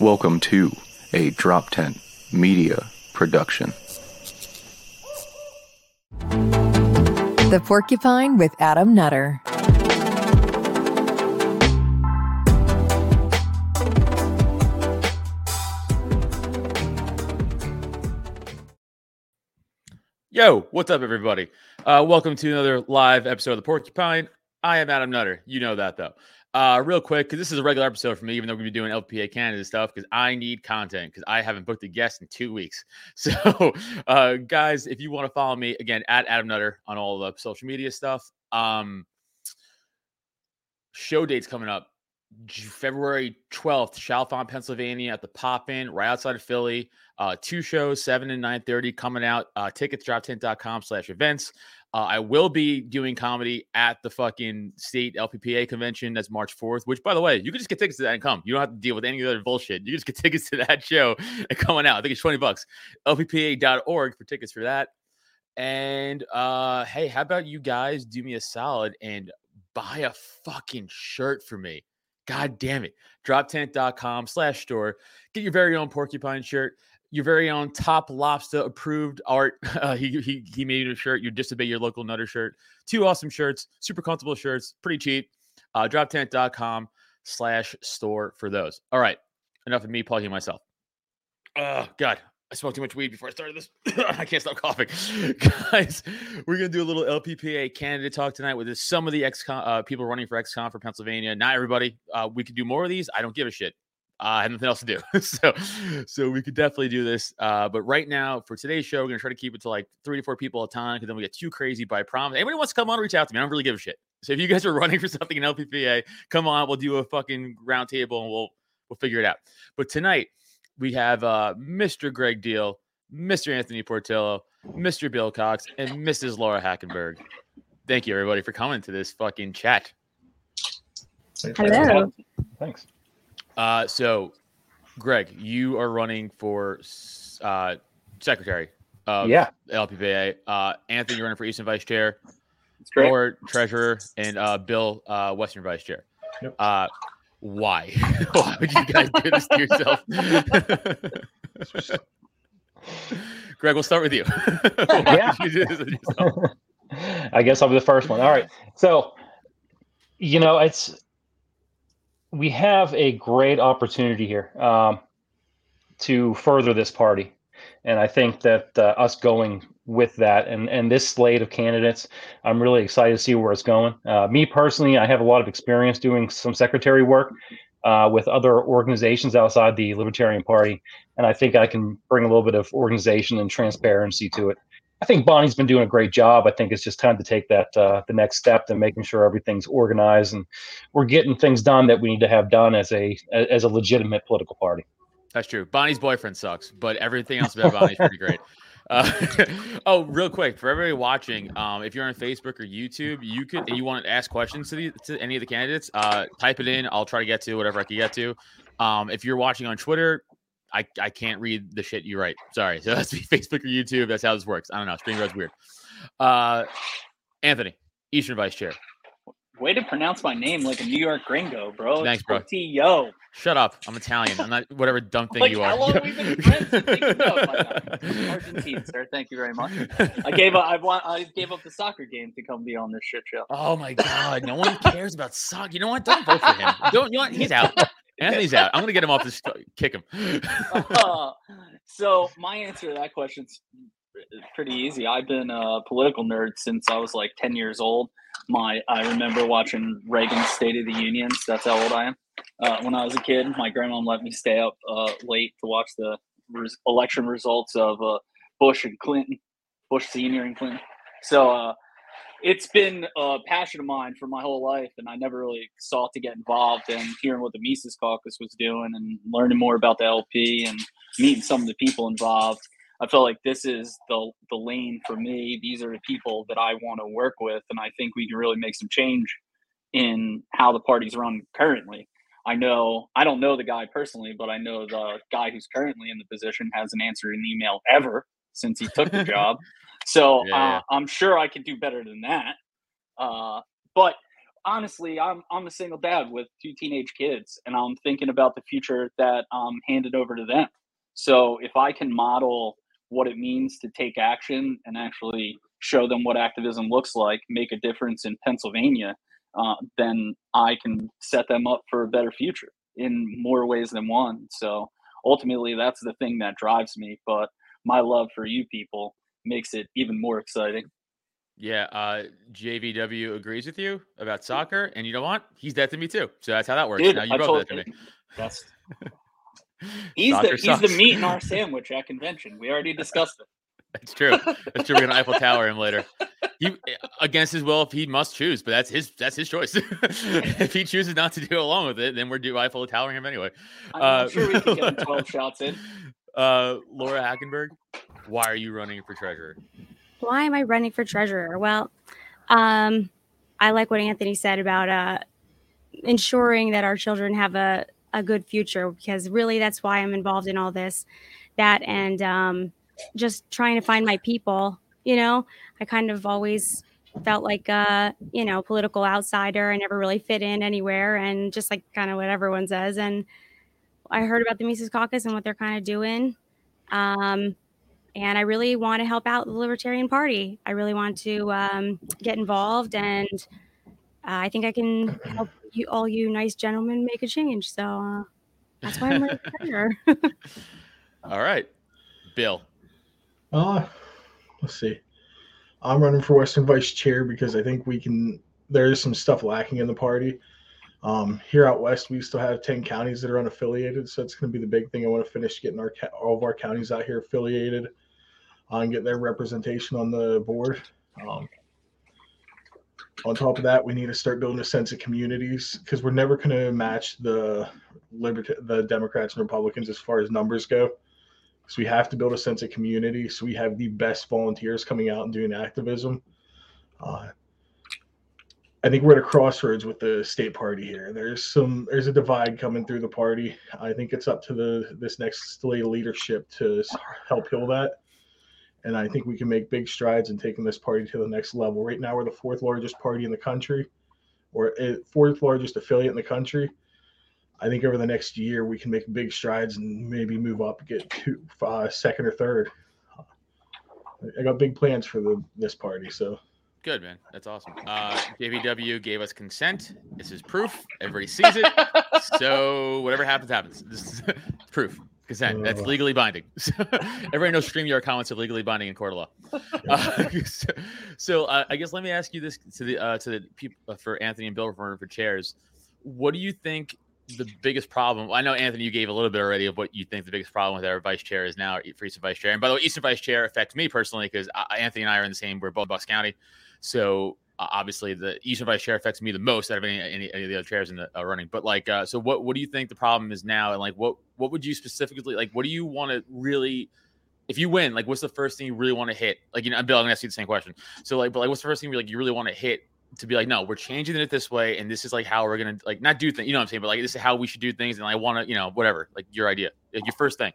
Welcome to a Drop Tent Media Production. The Porcupine with Adam Nutter. Yo, what's up, everybody? Uh, welcome to another live episode of the Porcupine. I am Adam Nutter. You know that though. Uh, real quick, because this is a regular episode for me, even though we're gonna be doing LPPA candidate stuff, because I need content because I haven't booked a guest in two weeks. So, uh, guys, if you want to follow me again at Adam Nutter on all the social media stuff, um, show dates coming up. February 12th, Chalfont, Pennsylvania at the Pop In, right outside of Philly. Uh, two shows, 7 and 9.30 coming out. Uh, tickets, droptent.com slash events. Uh, I will be doing comedy at the fucking state LPPA convention. That's March 4th, which, by the way, you can just get tickets to that and come. You don't have to deal with any other bullshit. You just get tickets to that show and coming out. I think it's 20 bucks. LPPA.org for tickets for that. And uh, hey, how about you guys do me a solid and buy a fucking shirt for me? God damn it. Droptent.com slash store. Get your very own porcupine shirt your very own top lobster approved art. Uh, he, he he made a shirt. You disobey your local nutter shirt. Two awesome shirts, super comfortable shirts, pretty cheap. Uh, droptent.com slash store for those. All right. Enough of me plugging myself. Oh God. I smoked too much weed before I started this. I can't stop coughing. Guys, we're to do a little LPPA candidate talk tonight with some of the ex uh, people running for EXCOM for Pennsylvania. Not everybody. Uh, we could do more of these. I don't give a shit. Uh, I have nothing else to do. so, so we could definitely do this. Uh, but right now, for today's show, we're gonna try to keep it to like three to four people at a time because then we get too crazy by promise. Anybody wants to come on, reach out to me. I don't really give a shit. So if you guys are running for something in LPPA, come on, we'll do a fucking round table and we'll we'll figure it out. But tonight we have uh, Mr. Greg Deal, Mr. Anthony Portillo, Mr. Bill Cox, and Mrs. Laura Hackenburg. Thank you everybody for coming to this fucking chat. Hello. Thanks. Uh, so, Greg, you are running for uh, secretary of Yeah. LPPA. Uh, Anthony, you're running for Eastern Vice Chair, or treasurer, and uh, Bill, uh, Western Vice Chair. Yep. Uh, why? why would you guys do this to yourself? Greg, we'll start with you. Why Yeah. you do this to yourself? I guess I'll be the first one. All right. So, you know, it's we have a great opportunity here um, to further this party, and I think that uh, us going with that and and this slate of candidates, I'm really excited to see where it's going. Uh, me personally, I have a lot of experience doing some secretary work. Uh, with other organizations outside the Libertarian Party, and I think I can bring a little bit of organization and transparency to it. I think Bonnie's been doing a great job. I think it's just time to take that uh, the next step and making sure everything's organized and we're getting things done that we need to have done as a as a legitimate political party. That's true. Bonnie's boyfriend sucks, but everything else about Bonnie's pretty great. Uh, oh, real quick for everybody watching, um, if you're on Facebook or YouTube, you could you want to ask questions to the to any of the candidates, uh, type it in. I'll try to get to whatever I can get to. Um, if you're watching on Twitter, I, I can't read the shit you write. Sorry. So that's Facebook or YouTube. That's how this works. I don't know. StreamYard's weird. Uh, Anthony, Eastern Vice Chair. Way to pronounce my name like a New York gringo, bro. Thanks, bro. Yo. Shut up. I'm Italian. I'm not whatever dumb thing Like, you how are. long have we been friends? You think you know my name. Argentine, sir. Thank you very much. I gave up. I want. I gave up the soccer game to come be on this shit show. Oh my god, no one cares about soccer. You know what? Don't vote for him. Don't you know what? He's out. Anthony's out. I'm gonna get him off this kick him. Uh, so my answer to that question's pretty easy. I've been a political nerd since I was like 10 years old. My I remember watching Reagan's State of the Unions. That's how old I am. Uh, when I was a kid, my grandma let me stay up uh, late to watch the res- election results of uh, Bush and Clinton, Bush Senior and Clinton. So uh, it's been a passion of mine for my whole life, and I never really sought to get involved. And hearing what the Mises Caucus was doing, and learning more about the LP, and meeting some of the people involved, I felt like this is the the lane for me. These are the people that I want to work with, and I think we can really make some change in how the party's run currently. I know I don't know the guy personally, but I know the guy who's currently in the position hasn't answered an email ever since he took the job. So Yeah, uh, I'm sure I could do better than that. Uh, but honestly, I'm I'm a single dad with two teenage kids, and I'm thinking about the future that I'm handed over to them. So if I can model what it means to take action and actually show them what activism looks like, make a difference in Pennsylvania, uh, then I can set them up for a better future in more ways than one. So ultimately, that's the thing that drives me. But my love for you people makes it even more exciting. Yeah, uh, JVW agrees with you about soccer, and you know what? He's dead to me too. So that's how that works. Dude, now you both dead to me. That's he's Soccer the he's the meat in our sandwich at convention. We already discussed it. That's true. That's true. We're gonna Eiffel Tower him later. He against his will if he must choose, but that's his that's his choice. if he chooses not to do along with it, then we're do Eiffel Towering him anyway. I'm, Uh, sure we can get him 12 shots in. Uh, Laura Hackenburg, why are you running for treasurer? why am I running for treasurer? Well, um, I like what Anthony said about uh, ensuring that our children have a, a good future because really that's why I'm involved in all this. That and um, just trying to find my people. You know, I kind of always felt like a you know political outsider. I never really fit in anywhere, and just like kind of what everyone says. And I heard about the Mises Caucus and what they're kind of doing. Um, and I really want to help out the Libertarian Party. I really want to um, get involved, and uh, I think I can help you, all you nice gentlemen, make a change. So uh, that's why I'm running for treasurer. All right, Bill. Uh, let's see. I'm running for Western Vice Chair because I think we can. There is some stuff lacking in the party. Um, here out west, we still have ten counties that are unaffiliated, so it's going to be the big thing. I want to finish getting our all of our counties out here affiliated, uh, and get their representation on the board. Um, on top of that, we need to start building a sense of communities because we're never going to match the libert- the Democrats and Republicans as far as numbers go. So we have to build a sense of community. So we have the best volunteers coming out and doing activism. Uh, I think we're at a crossroads with the state party here. There's some there's a divide coming through the party. I think it's up to the this next leadership to help heal that. And I think we can make big strides in taking this party to the next level. Right now, we're the fourth largest party in the country, or fourth largest affiliate in the country. I think over the next year we can make big strides and maybe move up, get to uh, second or third. I got big plans for the this party, so Good man, that's awesome. Uh, JVW gave us consent. This is proof. Everybody sees it. so whatever happens, happens. This is proof. Consent. That's legally binding. So, everybody knows StreamYard comments are legally binding in court of law. Uh, so so, uh, I guess let me ask you this to the uh, to the people uh, for Anthony and Bill for for chairs. What do you think the biggest problem? I know Anthony, you gave a little bit already of what you think the biggest problem with our vice chair is now for Eastern vice chair. And by the way, Eastern vice chair affects me personally because Anthony and I are in the same. We're both Bucks County, so uh, obviously the Eastern vice chair affects me the most out of any any, any of the other chairs in the uh, running. But like, uh, so what what do you think the problem is now? And like, what what would you specifically like? What do you want to really? If you win, like, what's the first thing you really want to hit? Like, you know, Bill, I'm gonna ask you the same question. So, like, but like, what's the first thing you like you really want to hit to be like, no, we're changing it this way, and this is like how we're gonna like not do things. You know what I'm saying? But like, this is how we should do things, and I want to, you know, whatever. Like your idea, like, your first thing.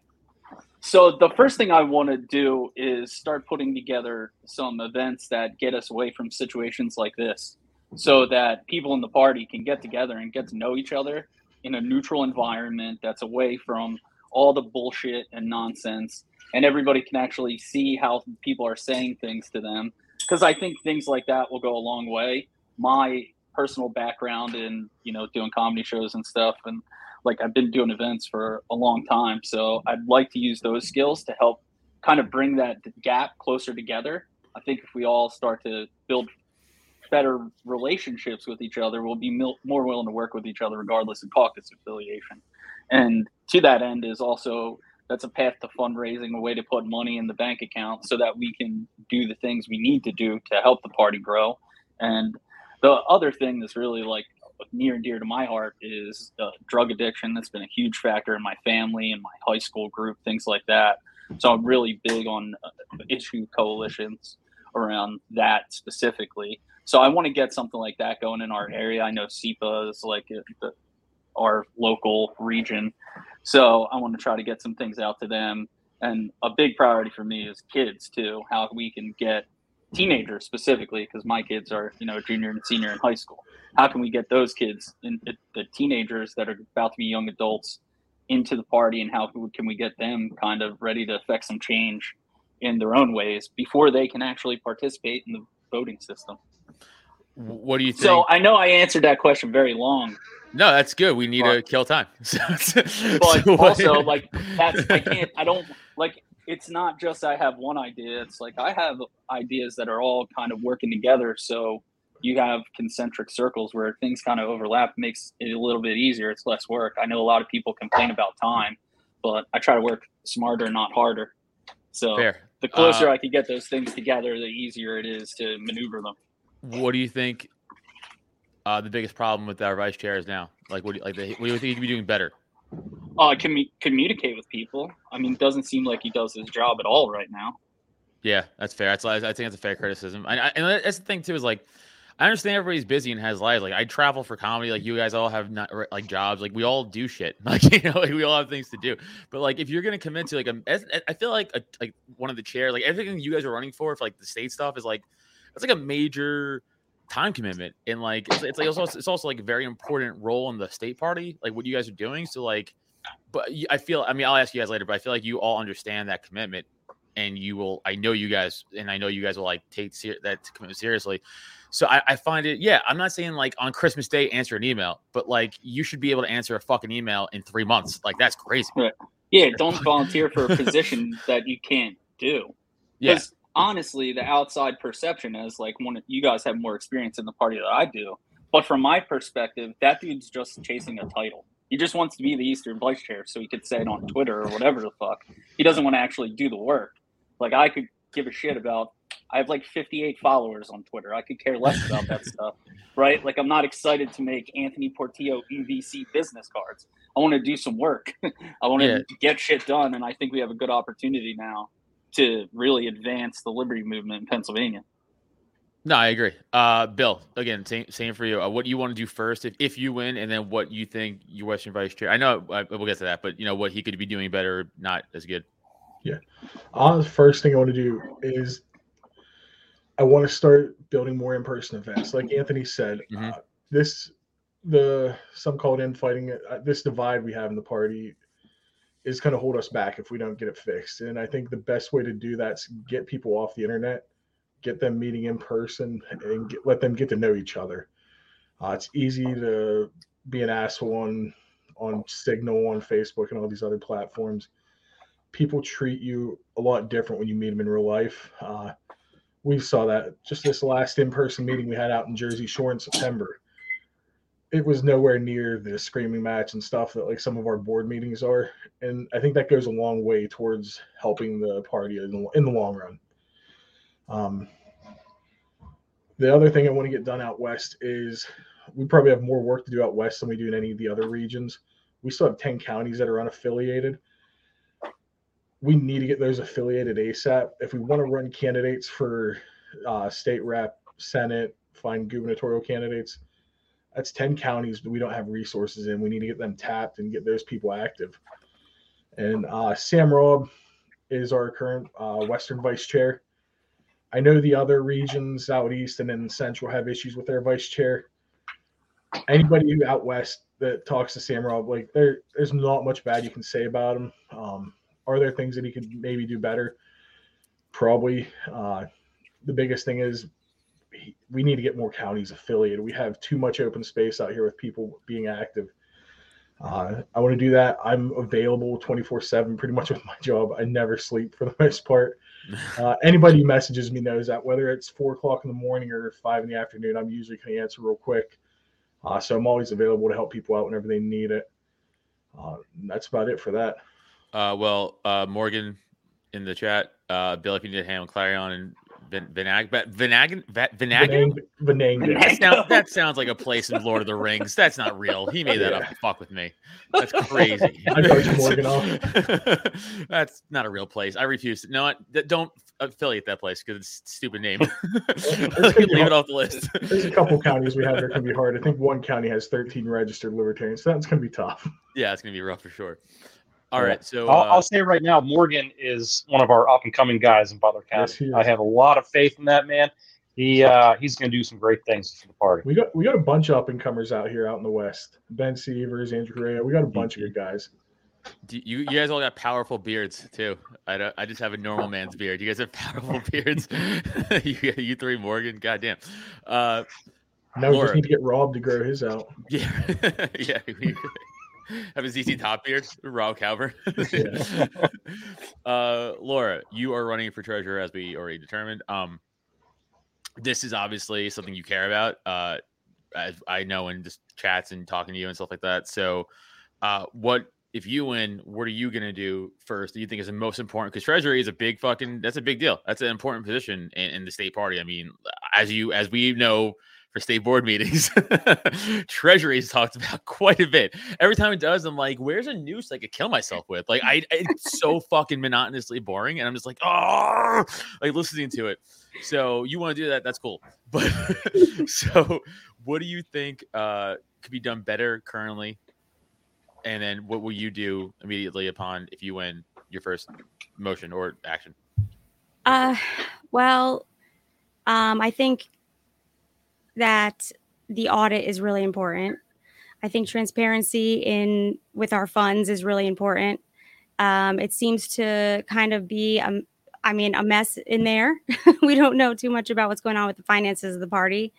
So the first thing I want to do is start putting together some events that get us away from situations like this, so that people in the party can get together and get to know each other in a neutral environment that's away from all the bullshit and nonsense, and everybody can actually see how people are saying things to them. Because I think things like that will go a long way. My personal background in you know doing comedy shows and stuff, and like I've been doing events for a long time, so I'd like to use those skills to help kind of bring that gap closer together. I think if we all start to build better relationships with each other, we'll be mil- more willing to work with each other regardless of caucus affiliation. And to that end is also that's a path to fundraising, a way to put money in the bank account so that we can do the things we need to do to help the party grow. And the other thing that's really like near and dear to my heart is uh, drug addiction. That's been a huge factor in my family and my high school group, things like that. So I'm really big on uh, issue coalitions around that specifically. So I want to get something like that going in our area. I know SEPA is like uh, the, our local region, so I want to try to get some things out to them. And a big priority for me is kids too. How we can get teenagers specifically, because my kids are you know junior and senior in high school. How can we get those kids and the teenagers that are about to be young adults into the party, and how can we get them kind of ready to affect some change in their own ways before they can actually participate in the voting system? What do you think? So I know I answered that question very long. No, that's good. We need But- to kill time. but So also like that's I can't I don't like it's not just I have one idea. It's like I have ideas that are all kind of working together. So you have concentric circles where things kind of overlap, makes it a little bit easier. It's less work. I know a lot of people complain about time, but I try to work smarter, not harder. So fair. the closer Uh, I can get those things together, the easier it is to maneuver them. What do you think? Uh, the biggest problem with our vice chair is now. Like, what do you, like? The, what do you think he could be doing better? Uh, commu- communicate with people. I mean, it doesn't seem like he does his job at all right now. Yeah, that's fair. That's I think that's a fair criticism. And, I, and that's the thing too is like, I understand everybody's busy and has lives. Like I travel for comedy. Like you guys all have not like jobs. Like we all do shit. Like you know, like we all have things to do. But like if you're gonna commit to like a, I feel like a, like one of the chairs, like everything you guys are running for, for like the state stuff is like, it's like a major time commitment and like it's, it's like it's also, it's also like a very important role in the state party, like what you guys are doing. So like, but I feel I mean I'll ask you guys later, but I feel like you all understand that commitment and you will i know you guys and i know you guys will like take ser- that commitment seriously so I, I find it yeah i'm not saying like on christmas day answer an email but like you should be able to answer a fucking email in three months like that's crazy Yeah, don't volunteer for a position that you can't do. yeah honestly, the outside perception is like one you guys have more experience in the party than I do. But from my perspective, that dude's just chasing a title. He just wants to be the Eastern Vice Chair so he could say it on Twitter or whatever the fuck. He doesn't want to actually do the work. Like I could give a shit about I have like 58 followers on Twitter. I could care less about that stuff. Right? Like I'm not excited to make Anthony Portillo EVC business cards. I want to do some work. I want to Yeah. get shit done and I think we have a good opportunity now to really advance the liberty movement in Pennsylvania. no i agree uh bill again same, same for you uh, what you want to do first if, if you win and then what you think your western vice chair i know uh, we'll get to that but you know what he could be doing better not as good Uh, the first thing I want to do is I want to start building more in-person events. Like Anthony said, Mhm. uh, this the some call it infighting. Uh, this divide we have in the party is going to hold us back if we don't get it fixed. And I think the best way to do that is get people off the internet, get them meeting in person, and get, let them get to know each other. Uh, it's easy to be an asshole on on Signal, on Facebook, and all these other platforms people treat you a lot different when you meet them in real life. Uh, we saw that just this last in-person meeting we had out in Jersey Shore in September. It was nowhere near the screaming match and stuff that like some of our board meetings are, and I think that goes a long way towards helping the party in the, in the long run. Um, the other thing I want to get done out west is we probably have more work to do out west than we do in any of the other regions. We still have 10 counties that are unaffiliated we need to get those affiliated ASAP. If we want to run candidates for uh, state rep, senate, find gubernatorial candidates, that's 10 counties that we don't have resources in. We need to get them tapped and get those people active. And uh, Sam Robb is our current uh, Western vice chair. I know the other regions out east and in central have issues with their vice chair. Anybody out west that talks to Sam Robb, like there, there's not much bad you can say about him. Um, are there things that he could maybe do better? Probably. Uh, the biggest thing is we need to get more counties affiliated. We have too much open space out here with people being active. Uh, I want to do that. I'm available 24 7 pretty much with my job. I never sleep for the most part. Uh, anybody who messages me knows that whether it's four o'clock in the morning or five in the afternoon, I'm usually going to answer real quick. Uh, so I'm always available to help people out whenever they need it. Uh, that's about it for that. Uh, well, uh, Morgan in the chat, uh, Bill, if you need to handle Clarion and Vin- Vinag, but Vinagan, Va- Vinagan? Venang- Venang- That, sound, that sounds like a place in Lord of the Rings. That's not real. He made that up to fuck with me. That's crazy. I coached Morgan off. That's not a real place. I refuse. to- No, what? Don't affiliate that place because it's a stupid name. gonna be Leave it off the list. There's a couple counties we have that can be hard. I think one county has 13 registered libertarians, so that's going to be tough. yeah, it's gonna be rough for sure. All Yeah. right. So I'll, uh, I'll say right now, Morgan is one of our up and coming guys in Butler County. Yes. I have a lot of faith in that man. He uh, he's going to do some great things for the party. We got we got a bunch of up and comers out here out in the West. Ben Severs, Andrew Correa. We got a bunch of good guys. do you, you guys all got powerful beards too. I don't, I just have a normal man's beard. You guys have powerful beards. you, you three, Morgan. Goddamn. Uh, Now we just need to get Rob to grow his out. yeah, yeah. We have a ZZ Top beard, Rob Calvert. uh, Laura, you are running for treasurer as we already determined. Um, this is obviously something you care about. Uh, as I know in just chats and talking to you and stuff like that. So, uh, what if you win? What are you gonna do first? Do you think is the most important? Because treasury is a big fucking. That's a big deal. That's an important position in, in the state party. I mean, as you as we know for state board meetings, treasury is talked about quite a bit. Every time it does, I'm like, "Where's a noose I could kill myself with?" Like, I it's so fucking monotonously boring, and I'm just like, "Oh," like listening to it. So you want to do that? That's cool. But so, what do you think uh, could be done better currently? And then what will you do immediately upon if you win your first motion or action? Uh, well, um, I think that the audit is really important. I think transparency in with our funds is really important. Um, it seems to kind of be, um, I mean, a mess in there. we don't know too much about what's going on with the finances of the party.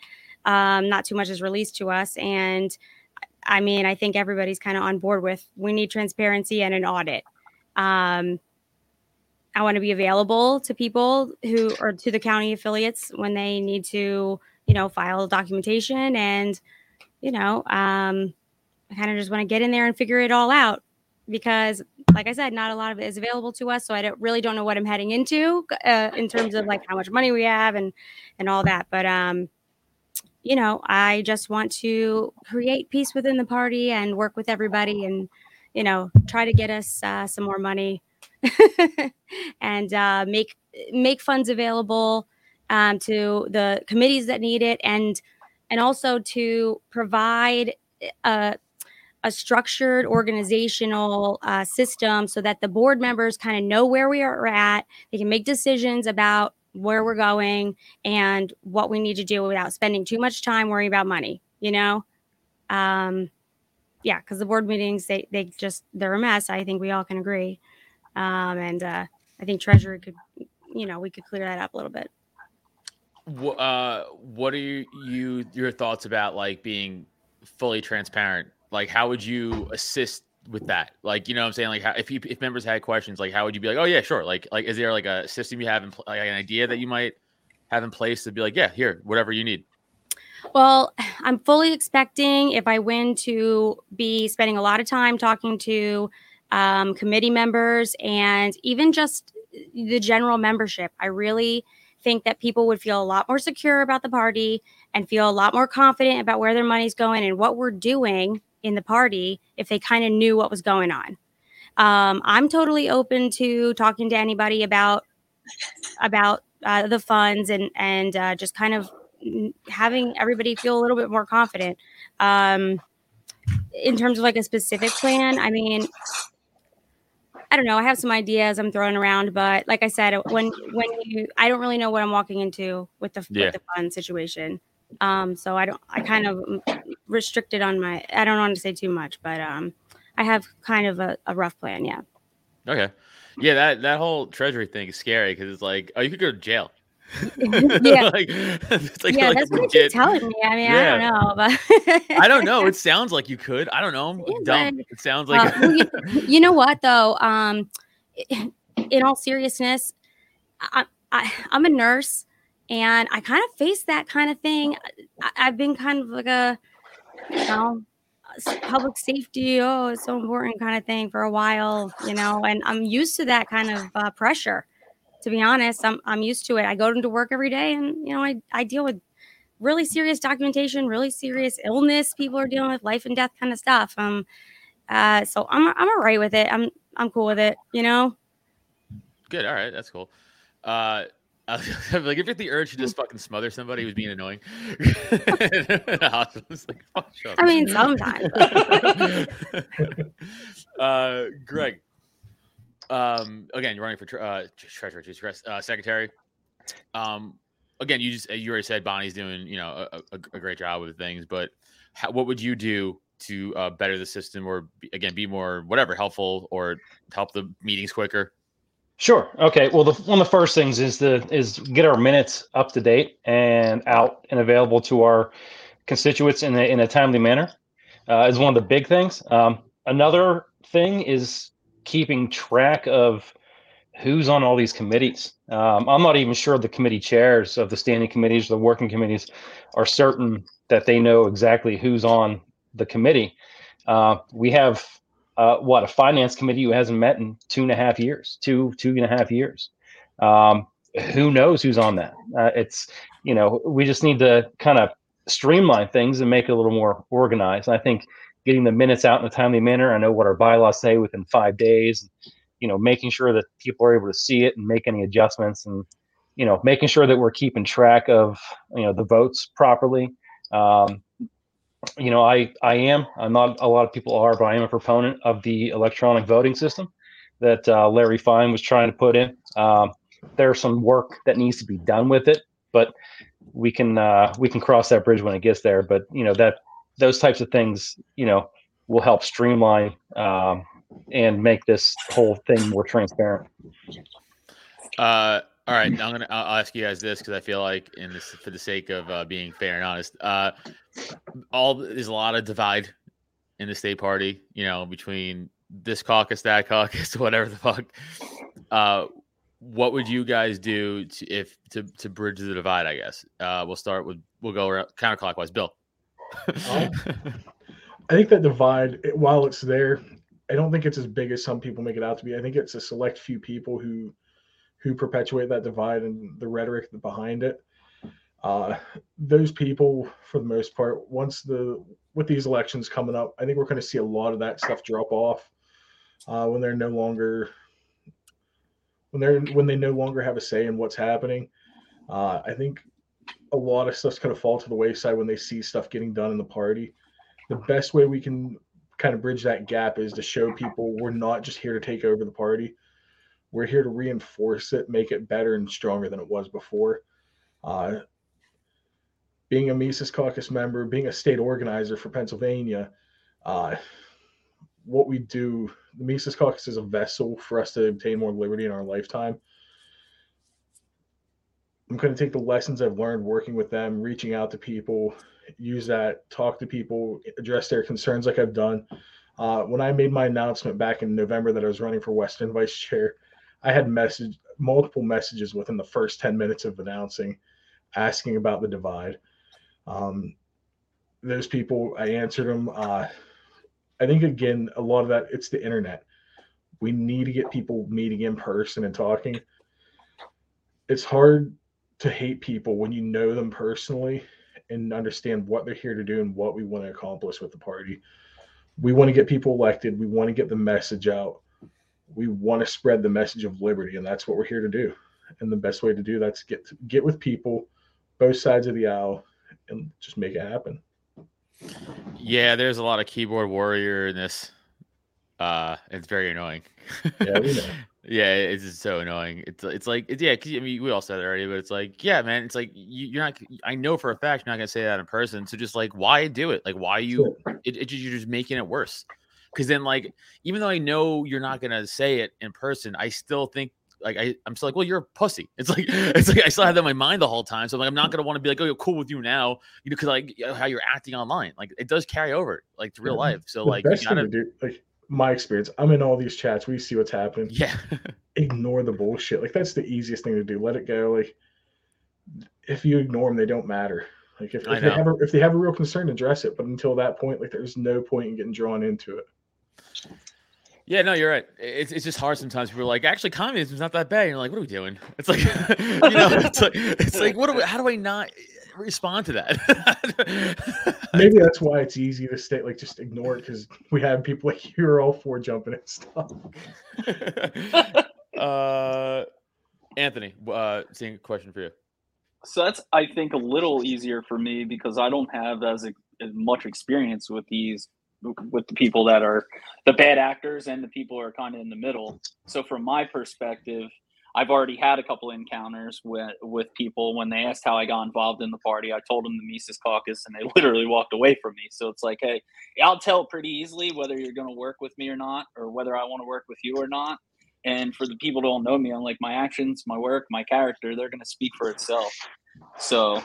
Um, not too much is released to us, and I mean, I think everybody's kind of on board with we need transparency and an audit. Um, I want to be available to people who or to the county affiliates when they need to, you know, file documentation and, you know, um, I kind of just want to get in there and figure it all out because, like I said, not a lot of it is available to us. So I don't, really don't know what I'm heading into uh, in terms of like how much money we have and and all that. But um, you know, I just want to create peace within the party and work with everybody and, you know, try to get us uh, some more money and uh, make make funds available um, to the committees that need it, and and also to provide a, a structured organizational uh, system so that the board members kind of know where we are at. They can make decisions about where we're going and what we need to do without spending too much time worrying about money. You know. Um, yeah, because the board meetings they they just they're a mess. I think we all can agree, um, and uh, I think treasury could, you know, we could clear that up a little bit. Uh, what are you, you your thoughts about like being fully transparent? Like, how would you assist with that? Like, you know, what I'm saying, like, how, if you, if members had questions, like, how would you be like, oh yeah, sure. Like, like, is there like a system you have in, like an idea that you might have in place to be like, yeah, here, whatever you need. Well, I'm fully expecting if I win to be spending a lot of time talking to um, committee members and even just the general membership. I really think that people would feel a lot more secure about the party and feel a lot more confident about where their money's going and what we're doing in the party if they kind of knew what was going on. Um, I'm totally open to talking to anybody about about uh, the funds and and uh, just kind of having everybody feel a little bit more confident. Um, in terms of like a specific plan, I mean, I don't know. I have some ideas I'm throwing around, but like I said, when when you, I don't really know what I'm walking into with the Yeah. with the fund situation. Um, so I don't. I kind of restricted on my. I don't want to say too much, but um, I have kind of a, a rough plan. Yeah. Okay. Yeah, that that whole treasury thing is scary because it's like, oh, you could go to jail. Yeah. like, it's like, yeah, like that's what you're telling me. I mean, Yeah. I don't know, but I don't know. It sounds like you could. I don't know. Yeah, Dumb. but- It sounds like. Uh, you, you know what though? Um, in all seriousness, I, I I'm a nurse, and I kind of face that kind of thing. I, I've been kind of like a, you know, public safety. Oh, it's so important kind of thing for a while, you know, and I'm used to that kind of uh, pressure. To be honest, I'm I'm used to it. I go into work every day, and you know, I I deal with really serious documentation, really serious illness. People are dealing with life and death kind of stuff. Um, uh, so I'm I'm alright with it. I'm I'm cool with it. You know. Good. All right. That's cool. Uh, I was like, if you get the urge to just fucking smother somebody who's being annoying, in a hospital, it's like, I mean, sometimes. uh, Greg, um, again, you're running for tre- uh, treasurer, Jesus Christ, uh, secretary. Um, again, you just you already said Bonnie's doing you know a, a, a great job with things, but how, what would you do to uh, better the system, or be, again, be more whatever helpful, or help the meetings quicker? Sure. Okay. Well, the, one of the first things is the is get our minutes up to date and out and available to our constituents in a, in a timely manner. Uh, is one of the big things. Um, another thing is keeping track of who's on all these committees. Um, I'm not even sure the committee chairs of the standing committees, the working committees, are certain that they know exactly who's on the committee. Uh, we have uh, what a finance committee who hasn't met in two and a half years, two two and a half years. Um, who knows who's on that? Uh, it's you know we just need to kind of streamline things and make it a little more organized. I think getting the minutes out in a timely manner. I know what our bylaws say within five days. You know, making sure that people are able to see it and make any adjustments, and you know, making sure that we're keeping track of you know the votes properly. Um, you know, I I am. I'm not a lot of people are, but I am a proponent of the electronic voting system that uh, Larry Fine was trying to put in. Um, there's some work that needs to be done with it, but we can uh, we can cross that bridge when it gets there. But you know that those types of things, you know, will help streamline um, and make this whole thing more transparent. Uh, all right, I'm gonna I'll ask you guys this because I feel like, in this for the sake of uh, being fair and honest, uh, all there's a lot of divide in the state party. You know, between this caucus, that caucus, whatever the fuck. Uh, what would you guys do to, if to to bridge the divide? I guess uh, we'll start with we'll go around counterclockwise. Bill. I think that divide, it- while it's there, I don't think it's as big as some people make it out to be. I think it's a select few people who who perpetuate that divide and the rhetoric behind it. Uh, those people, for the most part, once the with these elections coming up, I think we're going to see a lot of that stuff drop off uh, when they're no longer when they're when they no longer have a say in what's happening. Uh, I think a lot of stuff's going to fall to the wayside when they see stuff getting done in the party. The best way we can kind of bridge that gap is to show people we're not just here to take over the party. We're here to reinforce it, make it better and stronger than it was before. Uh, being a Mises Caucus member, being a state organizer for Pennsylvania, uh, what we do, the Mises Caucus is a vessel for us to obtain more liberty in our lifetime. I'm going to take the lessons I've learned working with them, reaching out to people, use that, talk to people, address their concerns like I've done. Uh, when I made my announcement back in November that I was running for Weston Vice Chair, I had message multiple messages within the first 10 minutes of announcing, asking about the divide. Um, those people, I answered them. Uh, I think again, a lot of that it's the internet. We need to get people meeting in person and talking. It's hard to hate people when you know them personally and understand what they're here to do and what we want to accomplish with the party. We want to get people elected. We want to get the message out. We want to spread the message of liberty, and that's what we're here to do. And the best way to do that's get to, get with people, both sides of the aisle, and just make it happen. Yeah, there's a lot of keyboard warrior in this. Uh, it's very annoying. Yeah, we know. yeah, it's just so annoying. It's it's like it's, yeah. 'cause, I mean, we all said it already, but it's like yeah, man. It's like you, you're not. I know for a fact you're not gonna say that in person. So just like, why do it? Like, why you? It, it you're just making it worse. Because then, like, even though I know you're not gonna say it in person, I still think like I, I'm still like, well, you're a pussy. It's like it's like I still have that in my mind the whole time. So I'm like, I'm not gonna want to be like, oh, you're cool with you now, you know, because like how you're acting online, like it does carry over like to real life. So the like you gotta, do, like my experience, I'm in all these chats. We see what's happening. yeah, Ignore the bullshit. Like that's the easiest thing to do. Let it go. Like if you ignore them, they don't matter. Like if, if they have a if they have a real concern, address it. But until that point, like there's no point in getting drawn into it. yeah. No, you're right. It's it's just hard sometimes. People are like, actually, communism's not that bad. And you're like, what are we doing? It's like, you know, it's like it's like, what do we, how do I not respond to that? Maybe that's why it's easy to stay like just ignore it because we have people like you are all for jumping and stuff. uh, Anthony, uh, seeing a question for you. So that's I think a little easier for me because I don't have as as much experience with these with the people that are the bad actors and the people who are kind of in the middle. So from my perspective, I've already had a couple encounters with with people when they asked how I got involved in the party. I told them the Mises Caucus, and they literally walked away from me. So it's like, hey, I'll tell pretty easily whether you're going to work with me or not, or whether I want to work with you or not. And for the people who don't know me, I'm like my actions, my work, my character, they're going to speak for itself. So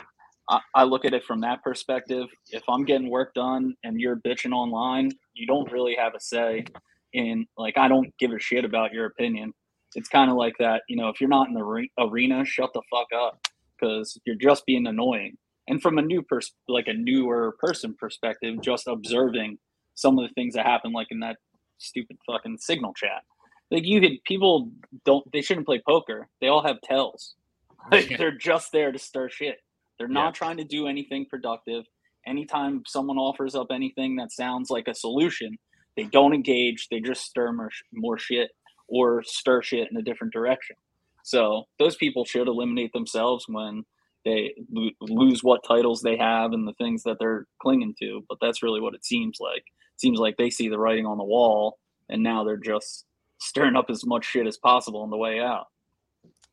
I, I look at it from that perspective. If I'm getting work done and you're bitching online, you don't really have a say in like I don't give a shit about your opinion. It's kind of like that, you know, if you're not in the re- arena, shut the fuck up because you're just being annoying. And from a new pers like a newer person perspective, just observing some of the things that happen like in that stupid fucking signal chat. Like you could people don't they shouldn't play poker. They all have tells. Like they're just there to stir shit. They're not Yeah. trying to do anything productive. Anytime someone offers up anything that sounds like a solution, they don't engage. They just stir more, sh- more shit or stir shit in a different direction. So those people should eliminate themselves when they lo- lose what titles they have and the things that they're clinging to. But that's really what it seems like. It seems like they see the writing on the wall, and now they're just stirring up as much shit as possible on the way out.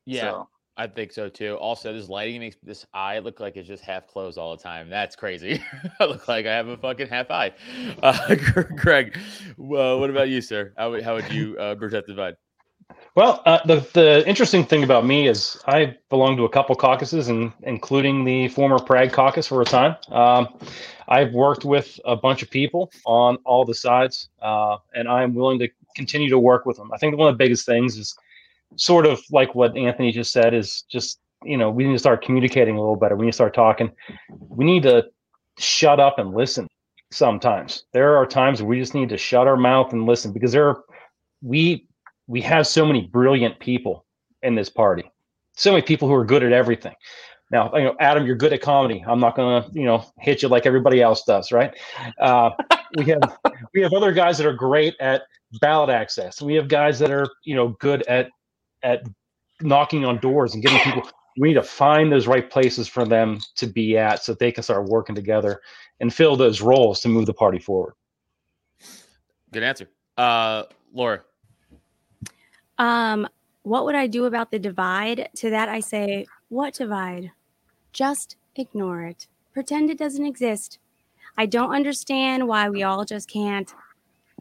Yeah, So, I think so too. Also, this lighting makes this eye look like it's just half closed all the time. That's crazy. I look like I have a fucking half eye. Uh, Greg, well, what about you, sir? How would how would you uh, that divide? Well, uh, the the interesting thing about me is I belong to a couple caucuses, and including the former Prague caucus for a time. Um, I've worked with a bunch of people on all the sides, uh, and I'm willing to continue to work with them. I think one of the biggest things is sort of like what Anthony just said is just you know we need to start communicating a little better. We need to start talking. We need to shut up and listen. Sometimes there are times we just need to shut our mouth and listen because there are we we have so many brilliant people in this party. So many people who are good at everything. Now, you know, Adam, you're good at comedy. I'm not gonna, you know, hit you like everybody else does, right? Uh, we have we have other guys that are great at ballot access. We have guys that are, you know, good at at knocking on doors and getting people. We need to find those right places for them to be at, so they can start working together and fill those roles to move the party forward. Good answer, uh, Laura. Um, what would I do about the divide? To that, I say, what divide? Just ignore it. Pretend it doesn't exist. I don't understand why we all just can't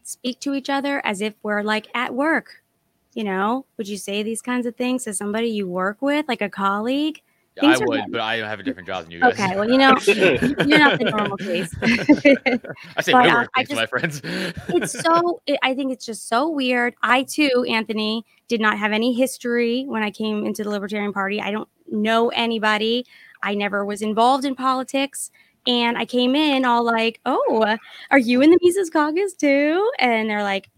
speak to each other as if we're like at work. You know, would you say these kinds of things to somebody you work with, like a colleague? I Things are would, but I have a different job than you guys. Okay, well, you know, you're not the normal case. I say but, my uh, I things to my friends. it's so it, i think it's just so weird i too anthony did not have any history when i came into the libertarian party i don't know anybody i never was involved in politics and i came in all like oh are you in the mises caucus too and they're like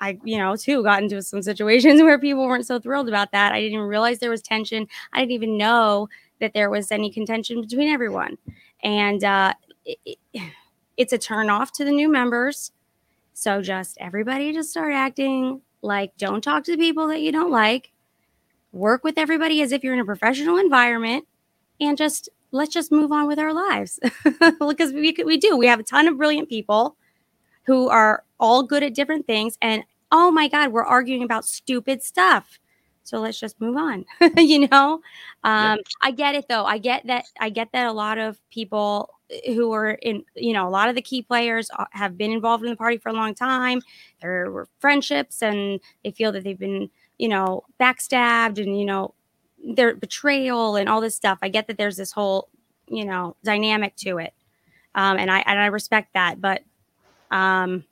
I, you know, too got into some situations where people weren't so thrilled about that. I didn't even realize there was tension. I didn't even know that there was any contention between everyone. And uh, it, it- it's a turn off to the new members. So just everybody just start acting like don't talk to the people that you don't like. Work with everybody as if you're in a professional environment and just let's just move on with our lives. because we we do. We have a ton of brilliant people who are all good at different things and oh my god, we're arguing about stupid stuff. So let's just move on. you know? Um I get it though. I get that I get that a lot of people who are in you know a lot of the key players uh, have been involved in the party for a long time there were friendships and they feel that they've been you know backstabbed and you know their betrayal and all this stuff i get that there's this whole you know dynamic to it um, and i and i respect that but um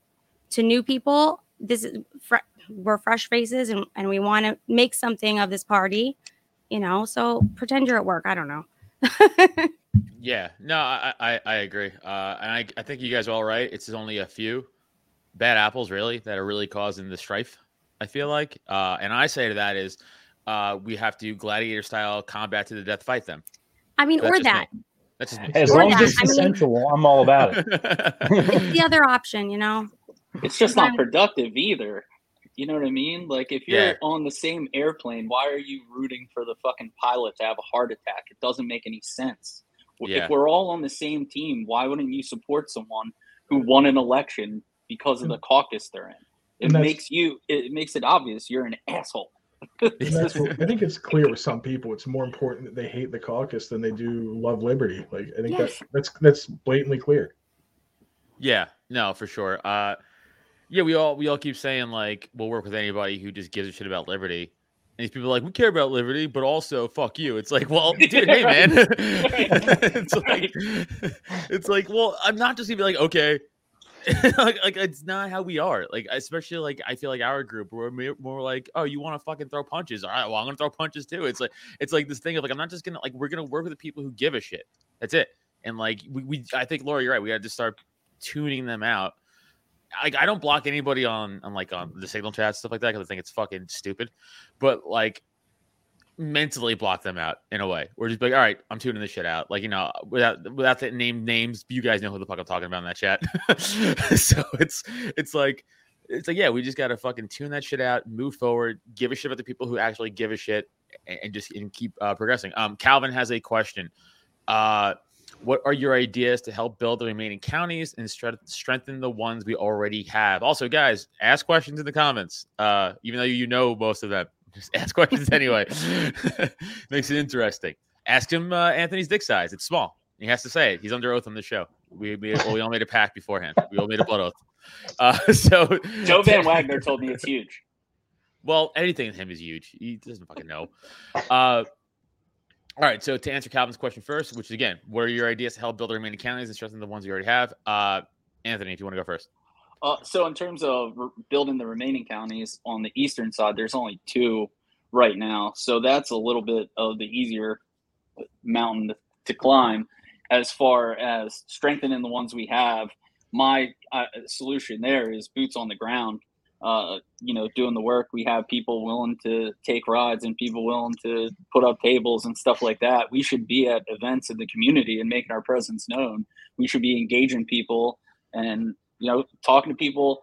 to new people this is fr- we're fresh faces and, and we want to make something of this party you know so pretend you're at work i don't know Yeah, no, I I, I agree, uh, and I I think you guys are all right. It's only a few bad apples really that are really causing the strife. I feel like, uh, and I say to that is, uh, we have to gladiator style combat to the death fight them. i mean That's or just me. that That's just me. As Or long as that, it's I mean- consensual, I'm all about it. it's the other option you know it's just not productive either. You know what I mean? Like if you're Yeah. on the same airplane, why are you rooting for the fucking pilot to have a heart attack? It doesn't make any sense. Yeah. If we're all on the same team, why wouldn't you support someone who won an election because of the caucus they're in. It makes you it makes it obvious you're an asshole. What, I think it's clear with some people. It's more important that they hate the caucus than they do love liberty. Like I think Yes. that that's that's blatantly clear. Yeah, no, for sure. Uh, yeah, we all we all keep saying like we'll work with anybody who just gives a shit about liberty. And these people are like, we care about liberty, but also fuck you. It's like, well, dude, hey man. it's like it's like, well, I'm not just gonna be like, okay. like, like it's not how we are. Like, especially like I feel like our group, we're more, like, oh, you want to fucking throw punches? All right, well, I'm gonna throw punches too. It's like it's like this thing of like I'm not just gonna like we're gonna work with the people who give a shit. That's it. And like we, we I think Laura, you're right. We had to start tuning them out. Like I don't block anybody on on like on the signal chat stuff like that because I think it's fucking stupid. But like mentally block them out in a way. We're just like, all right, I'm tuning this shit out. Like you know, without without the name names, you guys know who the fuck I'm talking about in that chat. so it's it's like it's like yeah, we just gotta fucking tune that shit out, move forward, give a shit about the people who actually give a shit, and, and just and keep uh, progressing. Um, Calvin has a question. Uh, what are your ideas to help build the remaining counties and stre- strengthen the ones we already have? Also, guys, ask questions in the comments. Uh, even though you know most of them, just ask questions anyway. Makes it interesting. Ask him uh, Anthony's dick size. It's small. He has to say it. He's under oath on the show. We we, we all made a pact beforehand. We all made a blood oath. Uh, so Joe Van Wagner told me it's huge. well, anything in him is huge. He doesn't fucking know. Uh, all right. So to answer Calvin's question first, which is again, what are your ideas to help build the remaining counties and strengthen the ones you already have? Uh, Anthony, if you want to go first. Uh, so in terms of r- building the remaining counties on the eastern side, there's only two right now. So that's a little bit of the easier mountain to, to climb. As far as strengthening the ones we have, my uh, solution there is boots on the ground. Uh, you know, doing the work. We have people willing to take rides and people willing to put up tables and stuff like that. We should be at events in the community and making our presence known. We should be engaging people and you know talking to people